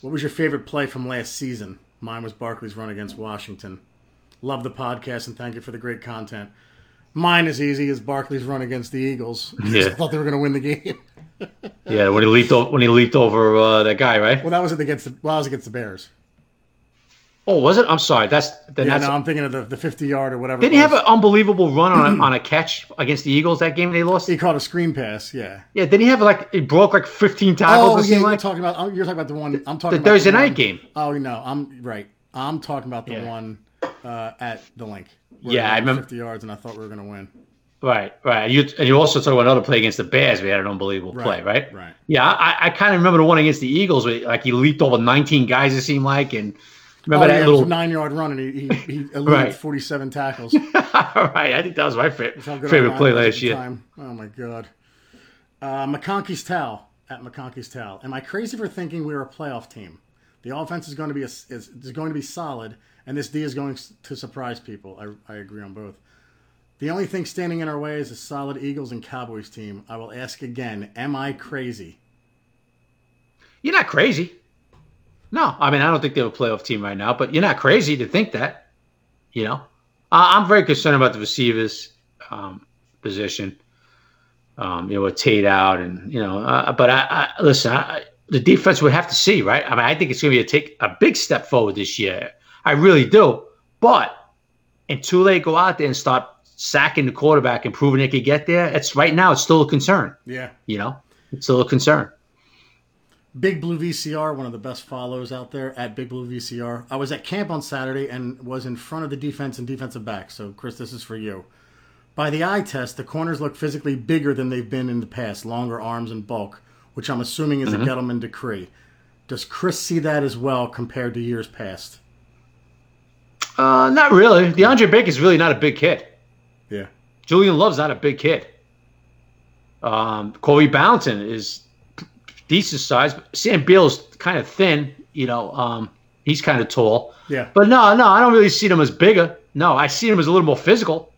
[SPEAKER 1] What was your favorite play from last season? Mine was Barkley's run against Washington. Love the podcast and thank you for the great content. Mine is easy as Barkley's run against the Eagles. [LAUGHS]
[SPEAKER 2] Yeah.
[SPEAKER 1] I thought they were going to win the game.
[SPEAKER 2] Yeah, when he leaped over, when he leaped over uh, that guy, right?
[SPEAKER 1] Well, that was against the well, that was against the Bears.
[SPEAKER 2] Oh, was it? I'm sorry. That's then
[SPEAKER 1] Yeah,
[SPEAKER 2] that's.
[SPEAKER 1] no, I'm thinking of the, the 50 yard or whatever.
[SPEAKER 2] Didn't he have an unbelievable run on a, [CLEARS THROAT] on a catch against the Eagles that game they lost?
[SPEAKER 1] He caught a screen pass. Yeah.
[SPEAKER 2] Yeah, didn't he have like he broke like 15 tackles?
[SPEAKER 1] Oh yeah, you're
[SPEAKER 2] like?
[SPEAKER 1] talking about. oh, You're talking about the one. I'm talking
[SPEAKER 2] The Thursday
[SPEAKER 1] the
[SPEAKER 2] night
[SPEAKER 1] one-
[SPEAKER 2] game.
[SPEAKER 1] Oh no, I'm right. I'm talking about the
[SPEAKER 2] Yeah.
[SPEAKER 1] one uh, at the Linc.
[SPEAKER 2] Yeah, I remember-
[SPEAKER 1] 50 yards, and I thought we were going to win.
[SPEAKER 2] Right, right. And you and you also talk about another play against the Bears. We had an unbelievable play, right?
[SPEAKER 1] Right.
[SPEAKER 2] Yeah, I, I kind of remember the one against the Eagles where like he leaped over 19 guys. It seemed like, and remember
[SPEAKER 1] oh,
[SPEAKER 2] that
[SPEAKER 1] yeah,
[SPEAKER 2] little
[SPEAKER 1] nine yard run, and he he, he [LAUGHS] eluded
[SPEAKER 2] Right.
[SPEAKER 1] 47 tackles. [LAUGHS]
[SPEAKER 2] right. I think that was my fa- favorite play
[SPEAKER 1] line was at
[SPEAKER 2] last year.
[SPEAKER 1] time. Oh my god. Uh, McConkey's towel at McConkey's towel. Am I crazy for thinking we're a playoff team? The offense is going to be a, is, is going to be solid, and this D is going to surprise people. I, I agree on both. The only thing standing in our way is a solid Eagles and Cowboys team. I will ask again: Am I crazy?
[SPEAKER 2] You're not crazy. No, I mean I don't think they're a playoff team right now, but you're not crazy to think that. You know, uh, I'm very concerned about the receivers um, position. Um, you know, with Tate out, and you know, uh, but I, I listen. I, the defense would have to see, right? I mean, I think it's going to be a take a big step forward this year. I really do. But until they go out there and start sacking the quarterback and proving they could get there, it's right now it's still a concern.
[SPEAKER 1] Yeah.
[SPEAKER 2] You know, it's still a concern.
[SPEAKER 1] Big Blue VCR, one of the best follows out there at Big Blue VCR. I was at camp on Saturday and was in front of the defense and defensive back. So, Chris, this is for you. By the eye test, the corners look physically bigger than they've been in the past, longer arms and bulk, which I'm assuming is a Gettleman decree. Does Chris see that as well compared to years past?
[SPEAKER 2] Uh, not really. DeAndre is really not a big kid.
[SPEAKER 1] Yeah.
[SPEAKER 2] Julian Love's not a big kid. Um, Corey Ballentine is decent size. Sam Beal's kind of thin. You know, um, he's kind of tall.
[SPEAKER 1] Yeah.
[SPEAKER 2] But no, no, I don't really see them as bigger. No, I see them as a little more physical.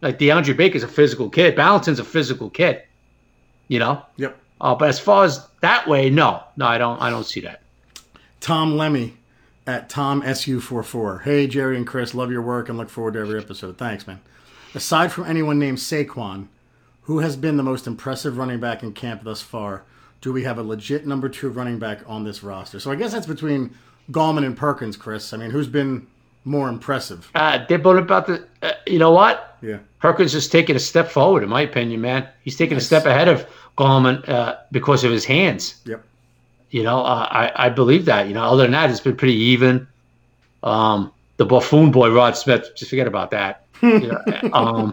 [SPEAKER 2] Like DeAndre Baker's a physical kid. Ballentine's a physical kid. You know.
[SPEAKER 1] Yep.
[SPEAKER 2] Uh, but as far as that way, no, no, I don't. I don't see that.
[SPEAKER 1] Tom Lemmy at Tom SU44. Hey, Jerry and Chris, love your work and look forward to every episode. Thanks, man. Aside from anyone named Saquon, who has been the most impressive running back in camp thus far? Do we have a legit number two running back on this roster? So I guess that's between Gallman and Perkins, Chris. I mean, who's been more impressive?
[SPEAKER 2] Uh, they're both about the. Uh, you know what?
[SPEAKER 1] Yeah.
[SPEAKER 2] Perkins is taking a step forward, in my opinion, man. He's taking a step ahead of Gallman uh, because of his hands.
[SPEAKER 1] Yep.
[SPEAKER 2] You know, uh, I I believe that. You know, other than that, it's been pretty even. Um, the buffoon boy Rod Smith, just forget about that. Know, [LAUGHS] um,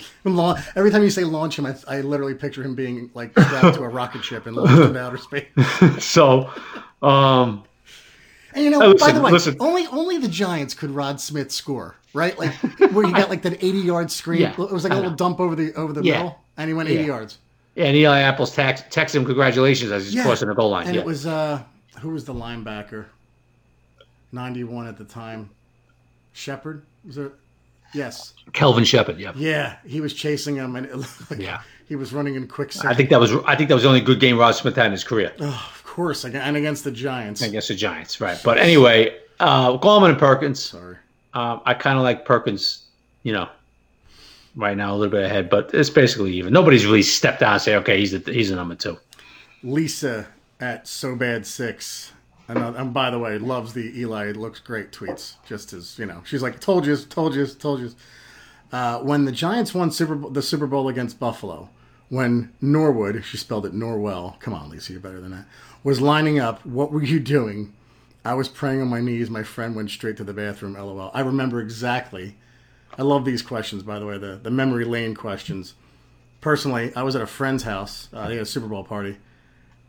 [SPEAKER 1] Every time you say launch him, I, I literally picture him being like strapped to a rocket ship and launched into outer space. [LAUGHS]
[SPEAKER 2] so, um,
[SPEAKER 1] And you know,
[SPEAKER 2] listen,
[SPEAKER 1] by the way,
[SPEAKER 2] listen.
[SPEAKER 1] only only the Giants could Rod Smith score, right? Like where he got like that eighty yard screen.
[SPEAKER 2] Yeah,
[SPEAKER 1] it was like a little dump over the over the
[SPEAKER 2] Yeah.
[SPEAKER 1] middle, and he went eighty
[SPEAKER 2] Yeah.
[SPEAKER 1] yards.
[SPEAKER 2] and Eli Apple's text text him congratulations as he's
[SPEAKER 1] Yeah.
[SPEAKER 2] crossing the goal line.
[SPEAKER 1] And
[SPEAKER 2] yeah.
[SPEAKER 1] it was uh who was the linebacker? Ninety one at the time. Shepard was it? Yes.
[SPEAKER 2] Kelvin Sheppard. Yeah.
[SPEAKER 1] Yeah, he was chasing him, and like
[SPEAKER 2] Yeah.
[SPEAKER 1] he was running in quick.
[SPEAKER 2] I think that was I think that was the only good game Rod Smith had in his career.
[SPEAKER 1] oh, of course, and against the Giants.
[SPEAKER 2] against the Giants, right? But anyway, uh, Gallman and Perkins.
[SPEAKER 1] Sorry.
[SPEAKER 2] Um, I kind of like Perkins, you know, right now a little bit ahead, but it's basically even. Nobody's really stepped out and say, okay, he's a, he's a number two.
[SPEAKER 1] Lisa at so bad six. And, uh, and by the way, loves the Eli looks great tweets. Just as you know, she's like, "Told you, told you, told you." Uh, when the Giants won Super Bowl, the Super Bowl against Buffalo, when Norwood, she spelled it Norwell. Come on, Lisa, you're better than that. Was lining up. What were you doing? I was praying on my knees. My friend went straight to the bathroom. LOL. I remember exactly. I love these questions, by the way, the the memory lane questions. Personally, I was at a friend's house. Uh, they had a Super Bowl party,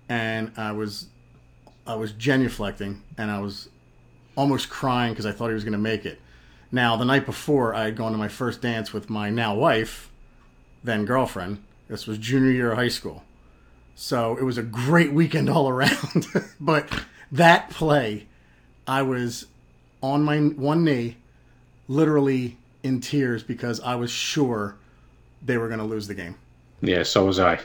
[SPEAKER 1] and I was I was genuflecting and I was almost crying because I thought he was going to make it. Now, the night before, I had gone to my first dance with my now wife, then girlfriend. This was junior year of high school. So it was a great weekend all [LAUGHS] around. but that play, I was on my one knee, literally in tears because I was sure they were going to lose the game.
[SPEAKER 2] Yeah, so was I.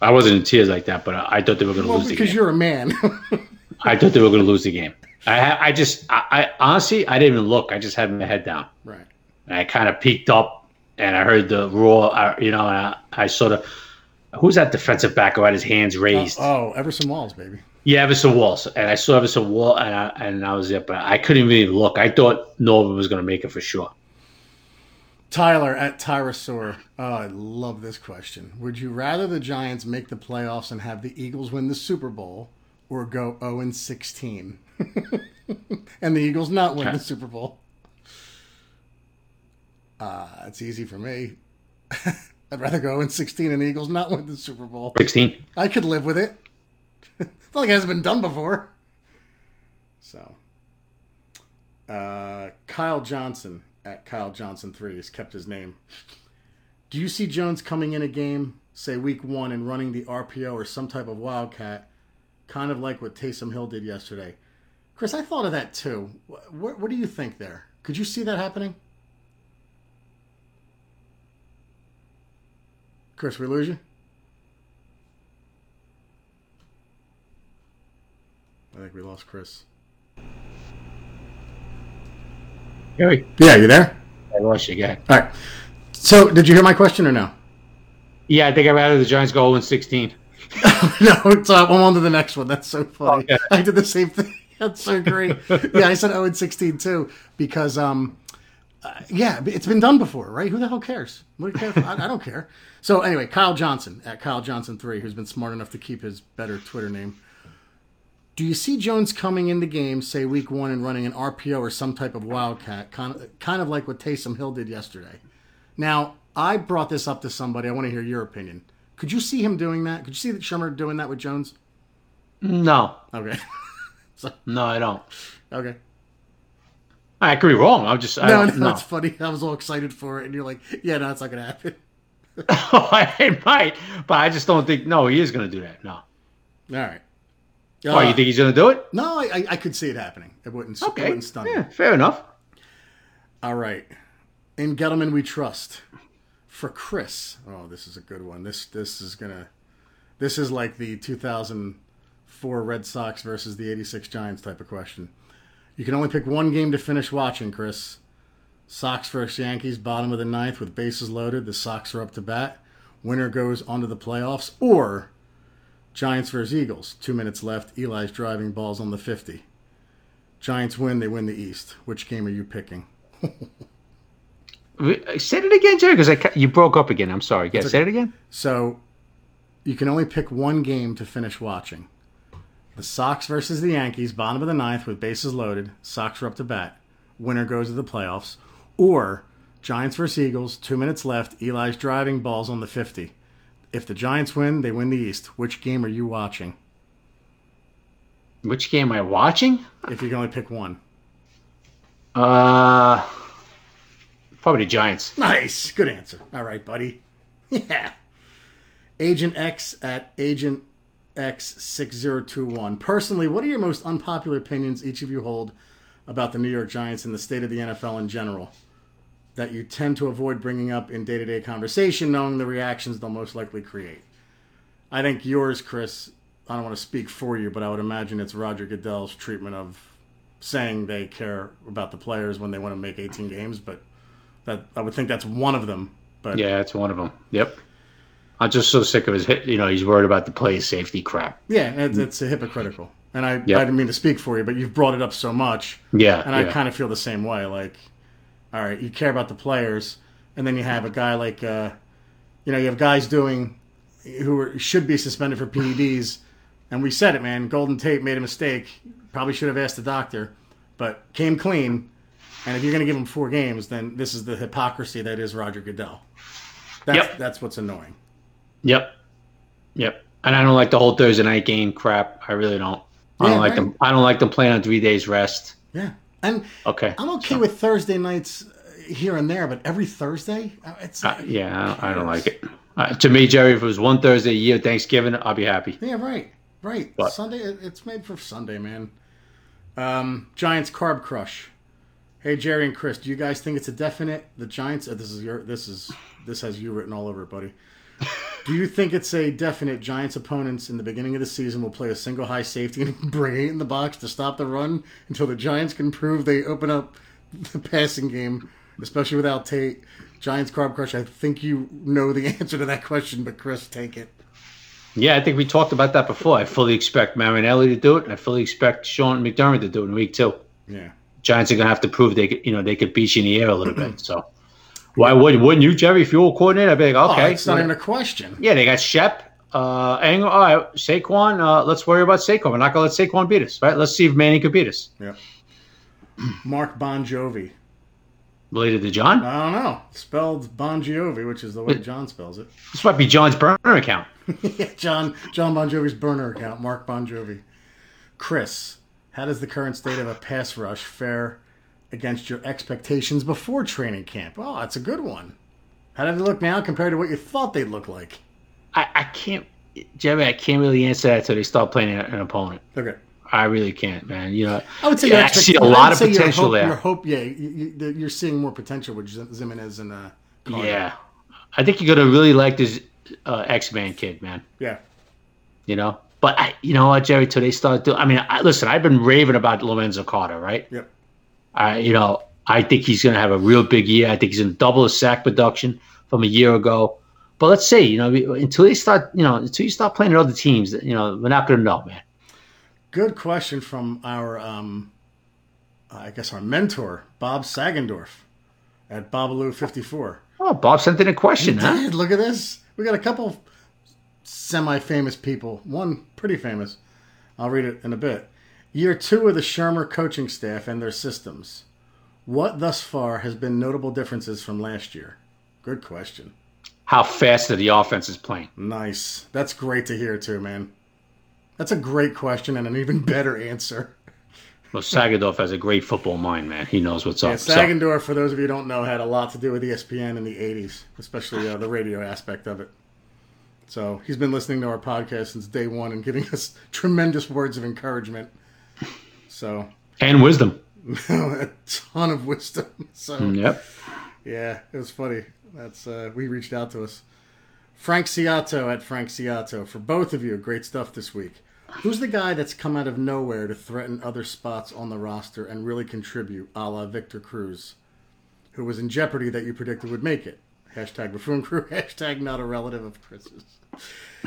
[SPEAKER 2] I wasn't in tears like that, but I, I thought they were going to
[SPEAKER 1] Well,
[SPEAKER 2] lose the game.
[SPEAKER 1] because you're a man. [LAUGHS]
[SPEAKER 2] I thought they were going to lose the game. I, I just, I, I honestly, I didn't even look. I just had my head down.
[SPEAKER 1] right.
[SPEAKER 2] And I kind of peeked up, and I heard the roar. You know, and I, I sort of, who's that defensive back who had his hands oh, raised?
[SPEAKER 1] Oh, Everson Walls, baby.
[SPEAKER 2] Yeah, Everson Walls, and I saw Everson Wall, and I and I was there, but I couldn't even look. I thought Norwood was going to make it for sure.
[SPEAKER 1] Tyler at Tyrosaur. Oh, I love this question. Would you rather the Giants make the playoffs and have the Eagles win the Super Bowl or go 0 and 16? [LAUGHS] and the Eagles not win the Super Bowl? Uh, it's easy for me. [LAUGHS] I'd rather go 0 and 16 and the Eagles not win the Super Bowl.
[SPEAKER 2] Sixteen.
[SPEAKER 1] I could live with it. it's [LAUGHS] not like it hasn't been done before. So, uh, Kyle Johnson at Kyle Johnson three has kept his name. Do you see Jones coming in a game, say week one, and running the RPO or some type of wildcat, kind of like what Taysom Hill did yesterday? Chris, I thought of that too. What, what do you think there? Could you see that happening? Chris, we lose you. I think we lost Chris.
[SPEAKER 2] Gary,
[SPEAKER 1] Yeah, you there?
[SPEAKER 2] I lost you again.
[SPEAKER 1] All right. So, did you hear my question or no?
[SPEAKER 2] Yeah, I think rather the Giants go 0 16. [LAUGHS]
[SPEAKER 1] no, so I'm on to the next one. That's so funny.
[SPEAKER 2] Okay.
[SPEAKER 1] I did the same thing. [LAUGHS] That's so great. yeah, I said 0 and 16 too because, um, uh, yeah, it's been done before, right? Who the hell cares? What do you care? I, I don't care. So anyway, Kyle Johnson at Kyle Johnson three, who's been smart enough to keep his better Twitter name. Do you see Jones coming in the game, say week one, and running an RPO or some type of wildcat, kind of, kind of like what Taysom Hill did yesterday? Now, I brought this up to somebody. I want to hear your opinion. Could you see him doing that? Could you see that Shurmur doing that with Jones?
[SPEAKER 2] No,
[SPEAKER 1] Okay. [LAUGHS]
[SPEAKER 2] no, I don't.
[SPEAKER 1] okay.
[SPEAKER 2] I could be wrong. I'm just, I
[SPEAKER 1] No, no, that's funny. I was all excited for it, and you're like, "Yeah, no, it's not gonna happen."
[SPEAKER 2] Oh, [LAUGHS] [LAUGHS] I might, but I just don't think. No, he is going to do that. No.
[SPEAKER 1] All right. Uh,
[SPEAKER 2] you think he's going to do it?
[SPEAKER 1] No, I, I, could see it happening. It wouldn't. It
[SPEAKER 2] Okay.
[SPEAKER 1] wouldn't stun me.
[SPEAKER 2] Yeah, fair enough.
[SPEAKER 1] All right. In Gettleman we trust. For Chris. Oh, this is a good one. This this is gonna this is like the 2004 Red Sox versus the 86 Giants type of question. You can only pick one game to finish watching, Chris. Sox versus Yankees, bottom of the ninth with bases loaded. The Sox are up to bat. Winner goes on to the playoffs. Or Giants versus Eagles, two minutes left. Eli's driving balls on the 50. Giants win, they win the East. Which game are you picking? [LAUGHS]
[SPEAKER 2] Say it again, Jerry, because you broke up again. I'm sorry. Yeah, say it again.
[SPEAKER 1] So you can only pick one game to finish watching. The Sox versus the Yankees, bottom of the ninth with bases loaded. Sox are up to bat. Winner goes to the playoffs. Or Giants versus Eagles, two minutes left. Eli's driving balls on the 50. If the Giants win, they win the East. Which game are you watching?
[SPEAKER 2] Which game am I watching?
[SPEAKER 1] If you can only pick one.
[SPEAKER 2] Uh, probably the Giants.
[SPEAKER 1] Nice. Good answer. All right, buddy. Yeah. Agent X at Agent X6021. Personally, what are your most unpopular opinions each of you hold about the New York Giants and the state of the NFL in general that you tend to avoid bringing up in day to day conversation, knowing the reactions they'll most likely create? I think yours, Chris, I don't want to speak for you, but I would imagine it's Roger Goodell's treatment of saying they care about the players when they want to make 18 games, but that I would think that's one of them. But
[SPEAKER 2] Yeah, it's one of them. Yep. I'm just so sick of his. hit- You know, he's worried about the play safety crap.
[SPEAKER 1] Yeah, it's, it's hypocritical. And I,
[SPEAKER 2] Yep.
[SPEAKER 1] I didn't mean to speak for you, but you've brought it up so much.
[SPEAKER 2] Yeah,
[SPEAKER 1] And I
[SPEAKER 2] yeah.
[SPEAKER 1] kind of feel the same way. Like, all right, you care about the players, and then you have a guy like, uh, you know, you have guys doing who are, should be suspended for PEDs. And we said it, man. Golden Tate made a mistake. Probably should have asked the doctor, but came clean. And if you're going to give him four games, then this is the hypocrisy that is Roger Goodell. That's,
[SPEAKER 2] Yep.
[SPEAKER 1] that's what's annoying.
[SPEAKER 2] Yep. Yep. And I don't like the whole Thursday night game crap. I really don't. I
[SPEAKER 1] Yeah,
[SPEAKER 2] don't like
[SPEAKER 1] right.
[SPEAKER 2] them. I don't like them playing on three days rest.
[SPEAKER 1] Yeah. And
[SPEAKER 2] Okay.
[SPEAKER 1] I'm okay with Thursday nights uh, here and there, but every Thursday, uh, it's
[SPEAKER 2] Uh, yeah, I, I don't like it. Uh, to me, Jerry, if it was one Thursday a year, Thanksgiving, I'll be happy.
[SPEAKER 1] Yeah, right, right.
[SPEAKER 2] But-
[SPEAKER 1] Sunday, it's made for Sunday, man. Um, Giants carb crush. Hey Jerry and Chris, do you guys think it's a definite? The Giants. Uh, this is your. This is this has you written all over it, buddy. [LAUGHS] Do you think it's a definite Giants opponents in the beginning of the season will play a single high safety and [LAUGHS] bring eight in the box to stop the run until the Giants can prove they open up the passing game, especially without Tate? Giants carb crush. I think you know the [LAUGHS] answer to that question, but Chris, take it.
[SPEAKER 2] Yeah, I think we talked about that before. I fully expect Marinelli to do it, and I fully expect Sean McDermott to do it in week two.
[SPEAKER 1] Yeah.
[SPEAKER 2] Giants are gonna have to prove they could, you know, they could beat you in the air a little bit. So, why would wouldn't you, Jerry? If you were coordinator, I'd be like,
[SPEAKER 1] Oh,
[SPEAKER 2] okay,
[SPEAKER 1] it's not even a question.
[SPEAKER 2] yeah, they got Shep, uh, Engram, all right, Saquon. Uh, let's worry about Saquon. We're not gonna let Saquon beat us, right? Let's see if Manning could beat us.
[SPEAKER 1] Yeah. Mark Bon Jovi.
[SPEAKER 2] Related to John,
[SPEAKER 1] I don't know. Spelled Bon Jovi, which is the way John spells it.
[SPEAKER 2] this might be John's burner account. [LAUGHS]
[SPEAKER 1] yeah, John John Bon Jovi's burner account, Mark Bon Jovi. Chris, how does the current state of a pass rush fare against your expectations before training camp? Oh, that's a good one. How do they look now compared to what you thought they'd look like?
[SPEAKER 2] I, I can't, Jerry. I can't really answer that until they start playing an, opponent.
[SPEAKER 1] Okay.
[SPEAKER 2] I really can't, man. You know,
[SPEAKER 1] I would say
[SPEAKER 2] Yeah, I see a lot of potential
[SPEAKER 1] hope,
[SPEAKER 2] there.
[SPEAKER 1] Your hope, yeah, you, you, you're seeing more potential with Zim- Ximines and uh, Carter.
[SPEAKER 2] yeah, I think you're gonna really like this uh, X Man kid, man.
[SPEAKER 1] yeah,
[SPEAKER 2] You know, but I, you know what, Jerry? Till they start doing, I mean, I, listen, I've been raving about Lorenzo Carter, right?
[SPEAKER 1] yep.
[SPEAKER 2] I, you know, I think he's gonna have a real big year. I think he's gonna double his sack production from a year ago. But let's see, you know, until they start, you know, until you start playing at other teams, you know, we're not gonna know, man.
[SPEAKER 1] Good question from our, um, I guess our mentor Bob Sagendorf at Babaloo54.
[SPEAKER 2] Oh, Bob sent in a question, huh?
[SPEAKER 1] Dad, look at this. We got a couple semi-famous people. One pretty famous. I'll read it in a bit. Year two of the Shurmur coaching staff and their systems. What thus far has been notable differences from last year? Good question.
[SPEAKER 2] How fast are the offense is playing?
[SPEAKER 1] Nice. That's great to hear too, man. That's a great question and an even better answer.
[SPEAKER 2] Well, Sagendorf has a great football mind, man. He knows what's
[SPEAKER 1] Yeah,
[SPEAKER 2] up. So-
[SPEAKER 1] Sagendorf, for those of you who don't know, had a lot to do with ESPN in the 80s, especially uh, the radio aspect of it. So he's been listening to our podcast since day one and giving [LAUGHS] us tremendous words of encouragement. So,
[SPEAKER 2] and wisdom. [LAUGHS]
[SPEAKER 1] a ton of wisdom. [LAUGHS] So,
[SPEAKER 2] Yep.
[SPEAKER 1] yeah, it was funny. That's uh, we reached out to us. Frank Ciato at Frank Ciato for both of you. Great stuff this week. Who's the guy that's come out of nowhere to threaten other spots on the roster and really contribute, a la Victor Cruz, who was in jeopardy that you predicted would make it? Hashtag buffoon crew. [LAUGHS] Hashtag not a relative of Chris's.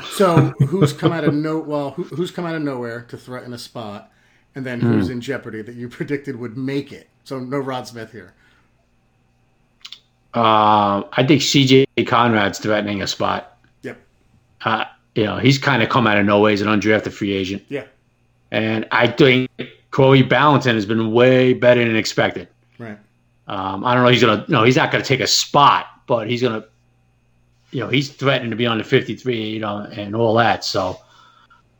[SPEAKER 1] So who's come out of no? Well, who, who's come out of nowhere to threaten a spot, and then who's in jeopardy that you [LAUGHS] predicted would make it? So no Rod Smith here.
[SPEAKER 2] Uh, I think CJ Conrad's threatening a spot.
[SPEAKER 1] Yep.
[SPEAKER 2] Uh, you know, he's kind of come out of nowhere. He's an undrafted free agent.
[SPEAKER 1] Yeah.
[SPEAKER 2] And I think Corey Ballentine has been way better than expected.
[SPEAKER 1] Right.
[SPEAKER 2] Um, I don't know. He's gonna no, he's not gonna take a spot, but he's gonna, you know, he's threatening to be on the fifty-three, you know, and all that. So,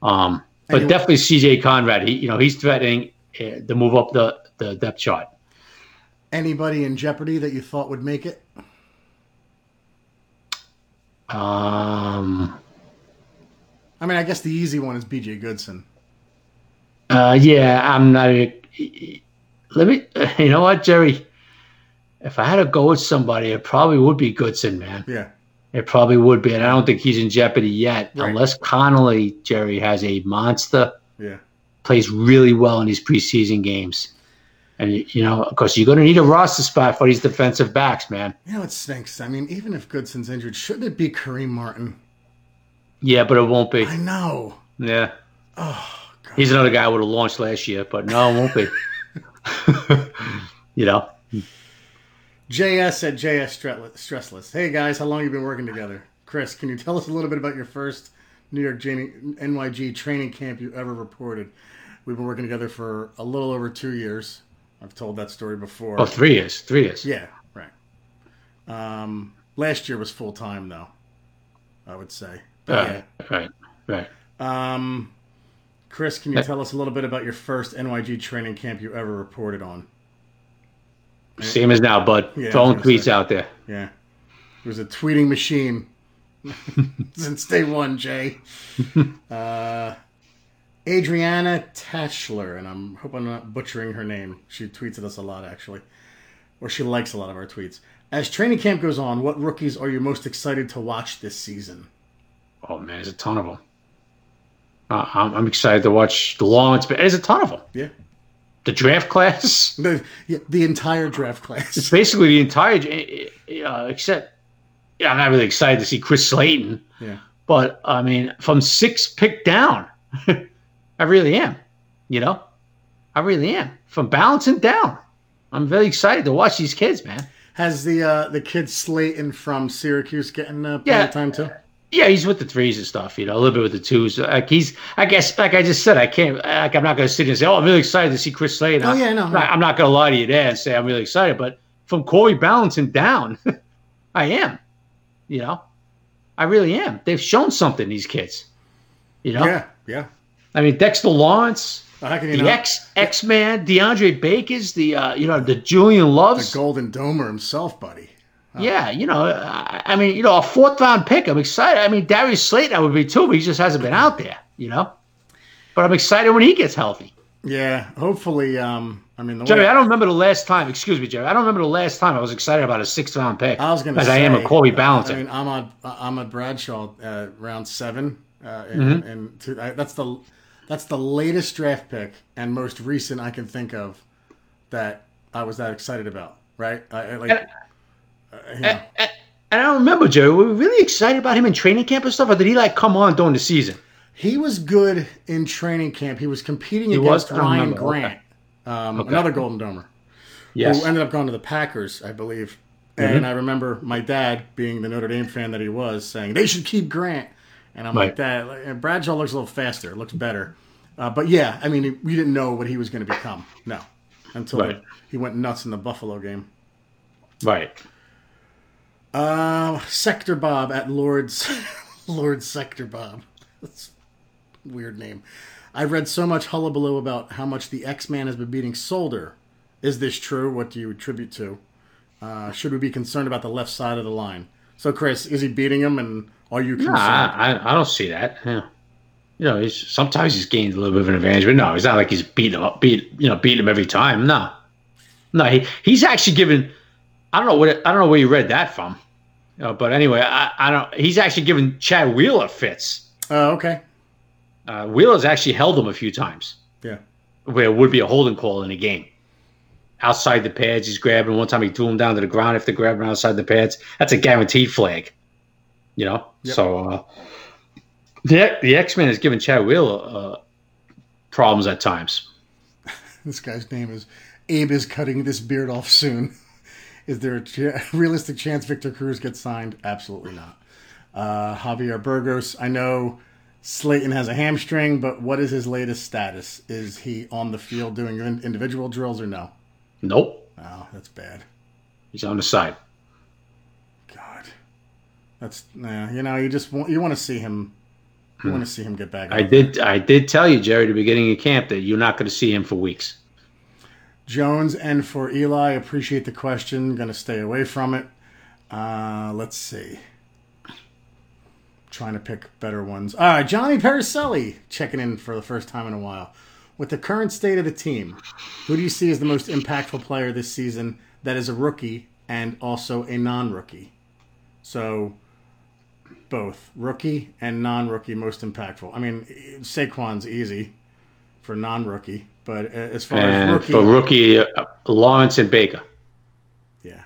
[SPEAKER 2] um, but
[SPEAKER 1] you-
[SPEAKER 2] definitely CJ Conrad. He, you know, he's threatening uh, to move up the the depth chart.
[SPEAKER 1] Anybody in jeopardy that you thought would make it?
[SPEAKER 2] Um,
[SPEAKER 1] I mean, I guess the easy one is B.J. Goodson.
[SPEAKER 2] uh, yeah, I'm not. Let me. You know what, Jerry? If I had to go with somebody, it probably would be Goodson, man.
[SPEAKER 1] Yeah.
[SPEAKER 2] It probably would be, and I don't think he's in jeopardy yet,
[SPEAKER 1] Right.
[SPEAKER 2] unless Connelly, Jerry, has a monster,
[SPEAKER 1] Yeah.
[SPEAKER 2] plays really well in these preseason games, and you know, of course, you're going to need a roster spot for these defensive backs, man.
[SPEAKER 1] You know, it stinks. I mean, even if Goodson's injured, shouldn't it be Kareem Martin?
[SPEAKER 2] Yeah, but it won't be.
[SPEAKER 1] I know.
[SPEAKER 2] Yeah.
[SPEAKER 1] Oh, God.
[SPEAKER 2] He's another guy I would have launched last year, but no, it won't be. [LAUGHS] [LAUGHS] you know?
[SPEAKER 1] JS at JS Stressless-. Hey guys, how long you been working together? Chris, can you tell us a little bit about your first New York NYG training camp you ever reported? We've been working together for a little over two years. I've told that story before.
[SPEAKER 2] Oh, three years. Three years.
[SPEAKER 1] Yeah, right. Um, last year was full time though. I would say. But
[SPEAKER 2] Right, right, right.
[SPEAKER 1] Um, Chris, can you tell us a little bit about your first NYG training camp you ever reported on?
[SPEAKER 2] Same as now, bud.
[SPEAKER 1] Yeah,
[SPEAKER 2] Throwing tweets
[SPEAKER 1] say.
[SPEAKER 2] out there.
[SPEAKER 1] Yeah. It was a tweeting machine [LAUGHS] since day one, Jay. [LAUGHS] Uh, Adriana Tatchler, and I'm hope I'm not butchering her name. She tweets at us a lot, actually. Or she likes a lot of our tweets. As training camp goes on, what rookies are you most excited to watch this season?
[SPEAKER 2] Oh, man, there's a ton of them. Uh, I'm, I'm excited to watch the Lawrence, but there's a ton of them.
[SPEAKER 1] Yeah.
[SPEAKER 2] The draft class. [LAUGHS]
[SPEAKER 1] The, the entire draft class.
[SPEAKER 2] It's basically the entire, uh, except, yeah, I'm not really excited to see Chris Slayton.
[SPEAKER 1] Yeah.
[SPEAKER 2] But I mean, from six pick down, [LAUGHS] I really am. You know, I really am. From Ballentine down, I'm very excited to watch these kids, man.
[SPEAKER 1] Has the uh, the kid Slayton from Syracuse getting uh,
[SPEAKER 2] Yeah.
[SPEAKER 1] time too?
[SPEAKER 2] Yeah, he's with the threes and stuff. You know, a little bit with the twos. Like he's, I guess, like I just said, I can't. Like I'm not going to sit here and say, "Oh, I'm really excited to see Chris Slayton."
[SPEAKER 1] Oh, yeah, no,
[SPEAKER 2] I'm
[SPEAKER 1] no.
[SPEAKER 2] not, not going to lie to you there and say I'm really excited. But from Corey Ballentine down, [LAUGHS] I am. You know, I really am. They've shown something. These kids. You know,
[SPEAKER 1] Yeah, yeah.
[SPEAKER 2] I mean Dexter Lawrence,
[SPEAKER 1] How can you
[SPEAKER 2] the
[SPEAKER 1] not?
[SPEAKER 2] X X Man, DeAndre Baker's, the uh, you know the Julian
[SPEAKER 1] the Golden Domer himself, buddy.
[SPEAKER 2] Yeah, you know, I, I mean, you know, a fourth round pick. I'm excited. I mean, Darius Slayton, I would be too, but he just hasn't been out there, you know. But I'm excited when he gets healthy.
[SPEAKER 1] Yeah, hopefully. Um, I mean, the
[SPEAKER 2] Jerry,
[SPEAKER 1] way,
[SPEAKER 2] I don't remember the last time. Excuse me, Jerry. I don't remember the last time I was excited about a sixth round pick.
[SPEAKER 1] I was going to
[SPEAKER 2] as
[SPEAKER 1] say,
[SPEAKER 2] I am a Corey Ballentine.
[SPEAKER 1] I mean, Ahmad Ahmad Bradshaw, uh, round seven, uh, and,
[SPEAKER 2] Mm-hmm.
[SPEAKER 1] and two, I, that's the that's the latest draft pick and most recent I can think of that I was that excited about. Right? I, I like.
[SPEAKER 2] And-
[SPEAKER 1] uh, you know.
[SPEAKER 2] and, and I don't remember, Jerry. Were we really excited about him in training camp and stuff, or did he like come on during the season?
[SPEAKER 1] He was good in training camp. He was competing
[SPEAKER 2] He
[SPEAKER 1] against
[SPEAKER 2] was?
[SPEAKER 1] Ryan
[SPEAKER 2] remember. Okay.
[SPEAKER 1] Grant, um,
[SPEAKER 2] Okay.
[SPEAKER 1] another Golden Domer.
[SPEAKER 2] Yes.
[SPEAKER 1] who ended up going to the Packers, I believe.
[SPEAKER 2] Mm-hmm.
[SPEAKER 1] And I remember my dad, being the Notre Dame fan that he was, saying they should keep Grant. And I'm like,
[SPEAKER 2] Right.
[SPEAKER 1] that like, and Bradshaw looks a little faster, looks better. Uh, but yeah, I mean, we didn't know what he was going to become. No, until
[SPEAKER 2] Right.
[SPEAKER 1] he went nuts in the Buffalo game.
[SPEAKER 2] right.
[SPEAKER 1] Uh, Sector Bob at Lord's [LAUGHS] Lord Sector Bob. That's a weird name. I've read so much hullabaloo about how much the X Man has been beating Solder. Is this true? What do you attribute to? Uh, should we be concerned about the left side of the line? So, Chris, is he beating him, and are you concerned?
[SPEAKER 2] Nah, I, I don't see that. Yeah. You know, he's sometimes he's gained a little bit of an advantage, but no, it's not like he's beating him up, beat you know, beating him every time. No, no, he, he's actually given. I don't know what I don't know where you read that from, know, but anyway, I, I don't. He's actually given Chad Wheeler fits.
[SPEAKER 1] Oh, okay.
[SPEAKER 2] Uh, Wheeler's actually held him a few times
[SPEAKER 1] Yeah.
[SPEAKER 2] where it would be a holding call in a game. Outside the pads, he's grabbing. One time he threw him down to the ground if they're grabbing outside the pads. That's a guaranteed flag. You know?
[SPEAKER 1] Yep.
[SPEAKER 2] So uh, the, the X Men has given Chad Wheeler uh, problems at times. [LAUGHS]
[SPEAKER 1] This guy's name is Abe is cutting this beard off soon. [LAUGHS] Is there a ch- [LAUGHS] realistic chance Victor Cruz gets signed? Absolutely not. Uh, Javier Burgos, I know Slayton has a hamstring, but what is his latest status? Is he on the field doing individual drills or no?
[SPEAKER 2] Nope.
[SPEAKER 1] Oh, that's bad.
[SPEAKER 2] He's on the side.
[SPEAKER 1] God, that's nah, you know you just want you want to see him. You want to see him get back.
[SPEAKER 2] Hmm. I
[SPEAKER 1] out there.
[SPEAKER 2] did I did tell you, Jerry, at the beginning of camp that you're not going to see him for weeks.
[SPEAKER 1] Jones and for Eli, appreciate the question. Going to stay away from it. Uh, let's see. Trying to pick better ones. All right, Johnny Pericelli checking in for the first time in a while. With the current state of the team, who do you see as the most impactful player this season that is a rookie and also a non-rookie? So, both rookie and non-rookie most impactful. I mean, Saquon's easy for non-rookie, but as far as rookie,
[SPEAKER 2] for rookie, uh, Lawrence and Baker.
[SPEAKER 1] Yeah.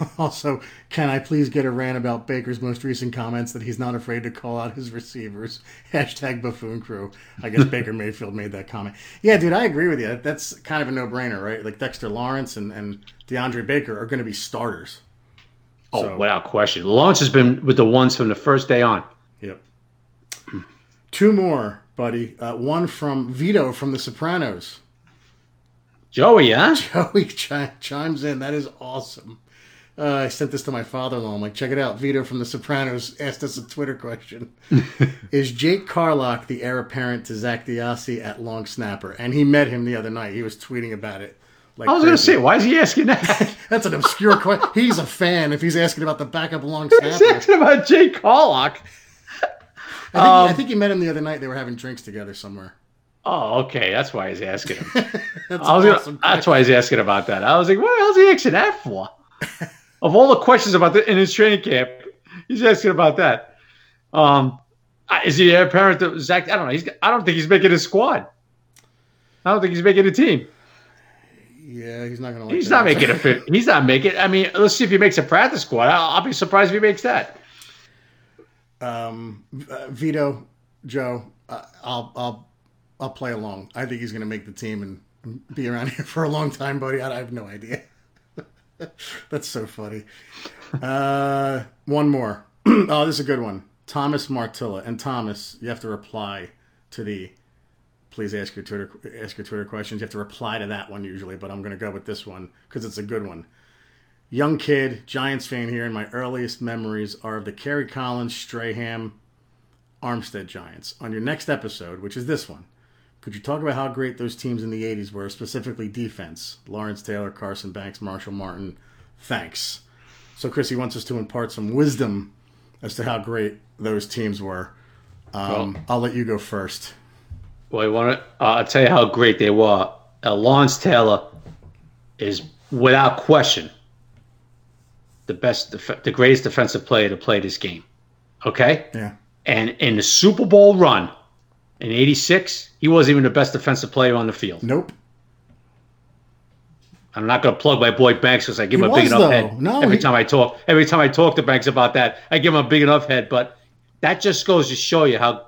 [SPEAKER 1] [LAUGHS] Also, can I please get a rant about Baker's most recent comments that he's not afraid to call out his receivers? [LAUGHS] Hashtag buffoon crew. I guess [LAUGHS] Baker Mayfield made that comment. Yeah, dude, I agree with you. That's kind of a no brainer, right? Like Dexter Lawrence and, and DeAndre Baker are going to be starters.
[SPEAKER 2] Oh,
[SPEAKER 1] So-
[SPEAKER 2] without question. Lawrence has been with the ones from the first day on.
[SPEAKER 1] Yep. Two more, buddy. Uh, one from Vito from The Sopranos.
[SPEAKER 2] Joey, huh? [LAUGHS]
[SPEAKER 1] Joey chi- chimes in. That is awesome. Uh, I sent this to my father-in-law. I'm like, check it out. Vito from The Sopranos [LAUGHS] asked us a Twitter question: [LAUGHS] Is Jake Carlock the heir apparent to Zak DeOssie at long snapper? And he met him the other night. He was tweeting about it. Like
[SPEAKER 2] I was going to say, why is he asking that?
[SPEAKER 1] that's an obscure question. He's a fan. If he's asking about the backup long snapper, He's
[SPEAKER 2] asking about Jay Carlock.
[SPEAKER 1] I think, I think he met him the other night. They were having drinks together somewhere.
[SPEAKER 2] Oh, okay. That's why he's asking him. [LAUGHS]
[SPEAKER 1] That's
[SPEAKER 2] was gonna, that's why he's asking about that. I was like, what the hell's he asking that for? [LAUGHS] of all the questions about the in his training camp, he's asking about that. Um, is he heir apparent to Zach? I don't know. He's. I don't think he's making a squad. I don't think he's making a team.
[SPEAKER 1] Yeah, he's not gonna. Like
[SPEAKER 2] He's
[SPEAKER 1] that.
[SPEAKER 2] not making a fit. He's not making. I mean, let's see if he makes a practice squad. I'll, I'll be surprised if he makes that.
[SPEAKER 1] Um, uh, Vito, Joe, uh, I'll I'll I'll play along. I think he's going to make the team and be around [LAUGHS] here for a long time, buddy. I, I have no idea. [LAUGHS] That's so funny. Uh, one more. [CLEARS THROAT] oh, this is a good one. Thomas Martilla and Thomas, you have to reply to the. Please ask your Twitter ask your Twitter questions. You have to reply to that one usually, but I'm going to go with this one because it's a good one young kid, Giants fan here, and my earliest memories are of the Kerry Collins, Strahan, Armstead Giants. On your next episode, which is this one, could you talk about how great those teams in the 80s were, specifically defense? Lawrence Taylor, Carson Banks, Marshall Martin. Thanks. So, Chris, he wants us to impart some wisdom as to how great those teams were. Um, I'll let you go first.
[SPEAKER 2] Well, you want to? Uh, I'll tell you how great they were. Uh, Lawrence Taylor is without question the best, def- the greatest defensive player to play this game. Okay,
[SPEAKER 1] Yeah.
[SPEAKER 2] and in the Super Bowl run in '86, he wasn't even the best defensive player on the field.
[SPEAKER 1] Nope.
[SPEAKER 2] I'm not going to plug my boy Banks because I give
[SPEAKER 1] He
[SPEAKER 2] him a big enough
[SPEAKER 1] though.
[SPEAKER 2] head
[SPEAKER 1] No,
[SPEAKER 2] every
[SPEAKER 1] he-
[SPEAKER 2] time I talk. Every time I talk to Banks about that, I give him a big enough head. But that just goes to show you how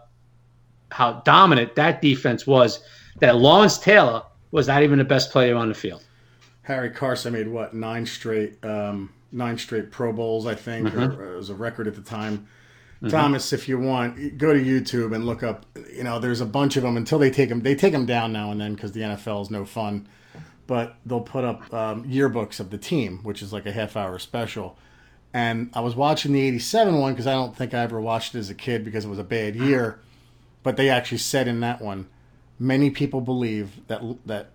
[SPEAKER 2] how dominant that defense was. That Lawrence Taylor was not even the best player on the field.
[SPEAKER 1] Harry Carson made what nine straight um, nine straight Pro Bowls, I think,
[SPEAKER 2] Mm-hmm.
[SPEAKER 1] or it was a record at the time. Thomas, if you want, go to YouTube and look up. You know, there's a bunch of them until they take them. They take them down now and then because the NFL is no fun. But they'll put up um, yearbooks of the team, which is like a half hour special. And I was watching the '87 one because I don't think I ever watched it as a kid because it was a bad year. But they actually said in that one, many people believe that that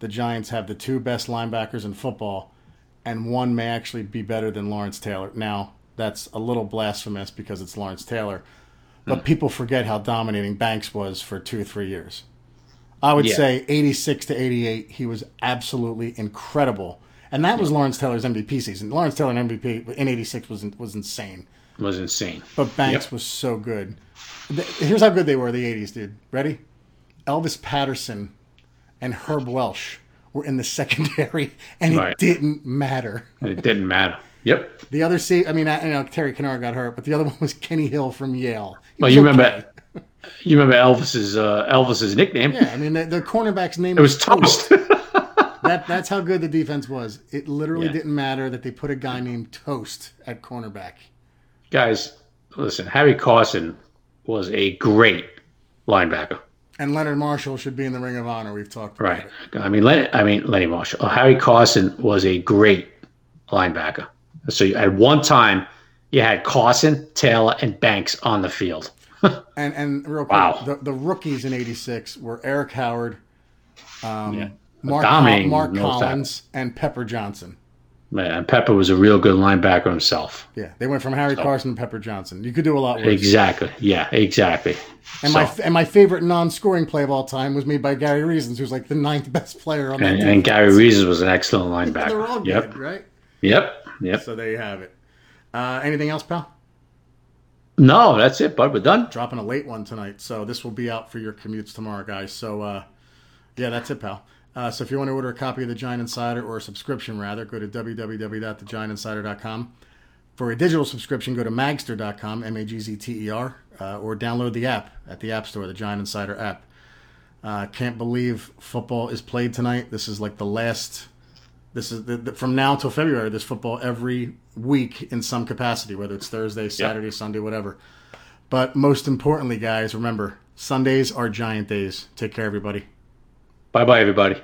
[SPEAKER 1] the Giants have the two best linebackers in football, and one may actually be better than Lawrence Taylor. Now, that's a little blasphemous because it's Lawrence Taylor, but hmm. people forget how dominating Banks was for two or three years. I would
[SPEAKER 2] Yeah.
[SPEAKER 1] say 86 to 88, he was absolutely incredible. And that was Lawrence Taylor's MVP season. Lawrence Taylor in MVP in 86 was, was insane.
[SPEAKER 2] Was insane.
[SPEAKER 1] But Banks
[SPEAKER 2] Yep.
[SPEAKER 1] was so good. Here's how good they were in the 80s, dude. Ready? Elvis Patterson and Herb Welch were in the secondary, [LAUGHS] and it didn't matter.
[SPEAKER 2] It didn't matter. Yep.
[SPEAKER 1] The other, see, I mean, I, you know, Terry Kinard got hurt, but the other [LAUGHS] one was Kenny Hill from Yale. He
[SPEAKER 2] Well,
[SPEAKER 1] was
[SPEAKER 2] you
[SPEAKER 1] okay.
[SPEAKER 2] remember you remember Elvis's uh, Elvis's nickname?
[SPEAKER 1] Yeah, I mean, the, the cornerback's name
[SPEAKER 2] It was Toast. [LAUGHS]
[SPEAKER 1] That, that's how good the defense was. It literally
[SPEAKER 2] Yeah.
[SPEAKER 1] didn't matter that they put a guy named Toast at cornerback.
[SPEAKER 2] Guys, listen. Harry Carson was a great linebacker.
[SPEAKER 1] And Leonard Marshall should be in the Ring of Honor. We've talked about
[SPEAKER 2] Right.
[SPEAKER 1] it.
[SPEAKER 2] I mean, Lenny, I mean Lenny Marshall. Uh, Harry Carson was a great linebacker. So you, at one time, you had Carson, Taylor, and Banks on the field. [LAUGHS]
[SPEAKER 1] And and real quick,
[SPEAKER 2] Wow.
[SPEAKER 1] the, the rookies in '86 were Erik Howard, um,
[SPEAKER 2] Yeah.
[SPEAKER 1] Mark, Mark Collins, and Pepper Johnson.
[SPEAKER 2] Man, Pepper was a real good linebacker himself.
[SPEAKER 1] Yeah, they went from Harry Carson to Pepper Johnson. You could do a lot worse.
[SPEAKER 2] Exactly. Yeah, exactly.
[SPEAKER 1] And
[SPEAKER 2] So-
[SPEAKER 1] my and my favorite non-scoring play of all time was made by Gary Reasons, who's like the ninth [LAUGHS] best player on that
[SPEAKER 2] and,
[SPEAKER 1] team.
[SPEAKER 2] and Gary Reasons was an excellent linebacker.
[SPEAKER 1] They're all
[SPEAKER 2] yep.
[SPEAKER 1] good, right?
[SPEAKER 2] Yep. Yep.
[SPEAKER 1] So there you have it. Uh, anything else, pal?
[SPEAKER 2] No, that's it, bud. We're done.
[SPEAKER 1] Dropping a late one tonight, so this will be out for your commutes tomorrow, guys. So uh, yeah, that's it, pal. Uh, so if you want to order a copy of the Giant Insider or a subscription, rather, go to www.thegiantinsider.com. For a digital subscription, go to magzter.com, M A G Z T E R, uh, or download the app at the App Store, the Giant Insider app. Uh, can't believe football is played tonight. This is like the last. This is the, the, from now until February. There's football every week in some capacity, whether it's Thursday, Saturday, yep. Sunday, whatever. But most importantly, guys, remember Sundays are Giant days. Take care, everybody.
[SPEAKER 2] Bye, bye, everybody.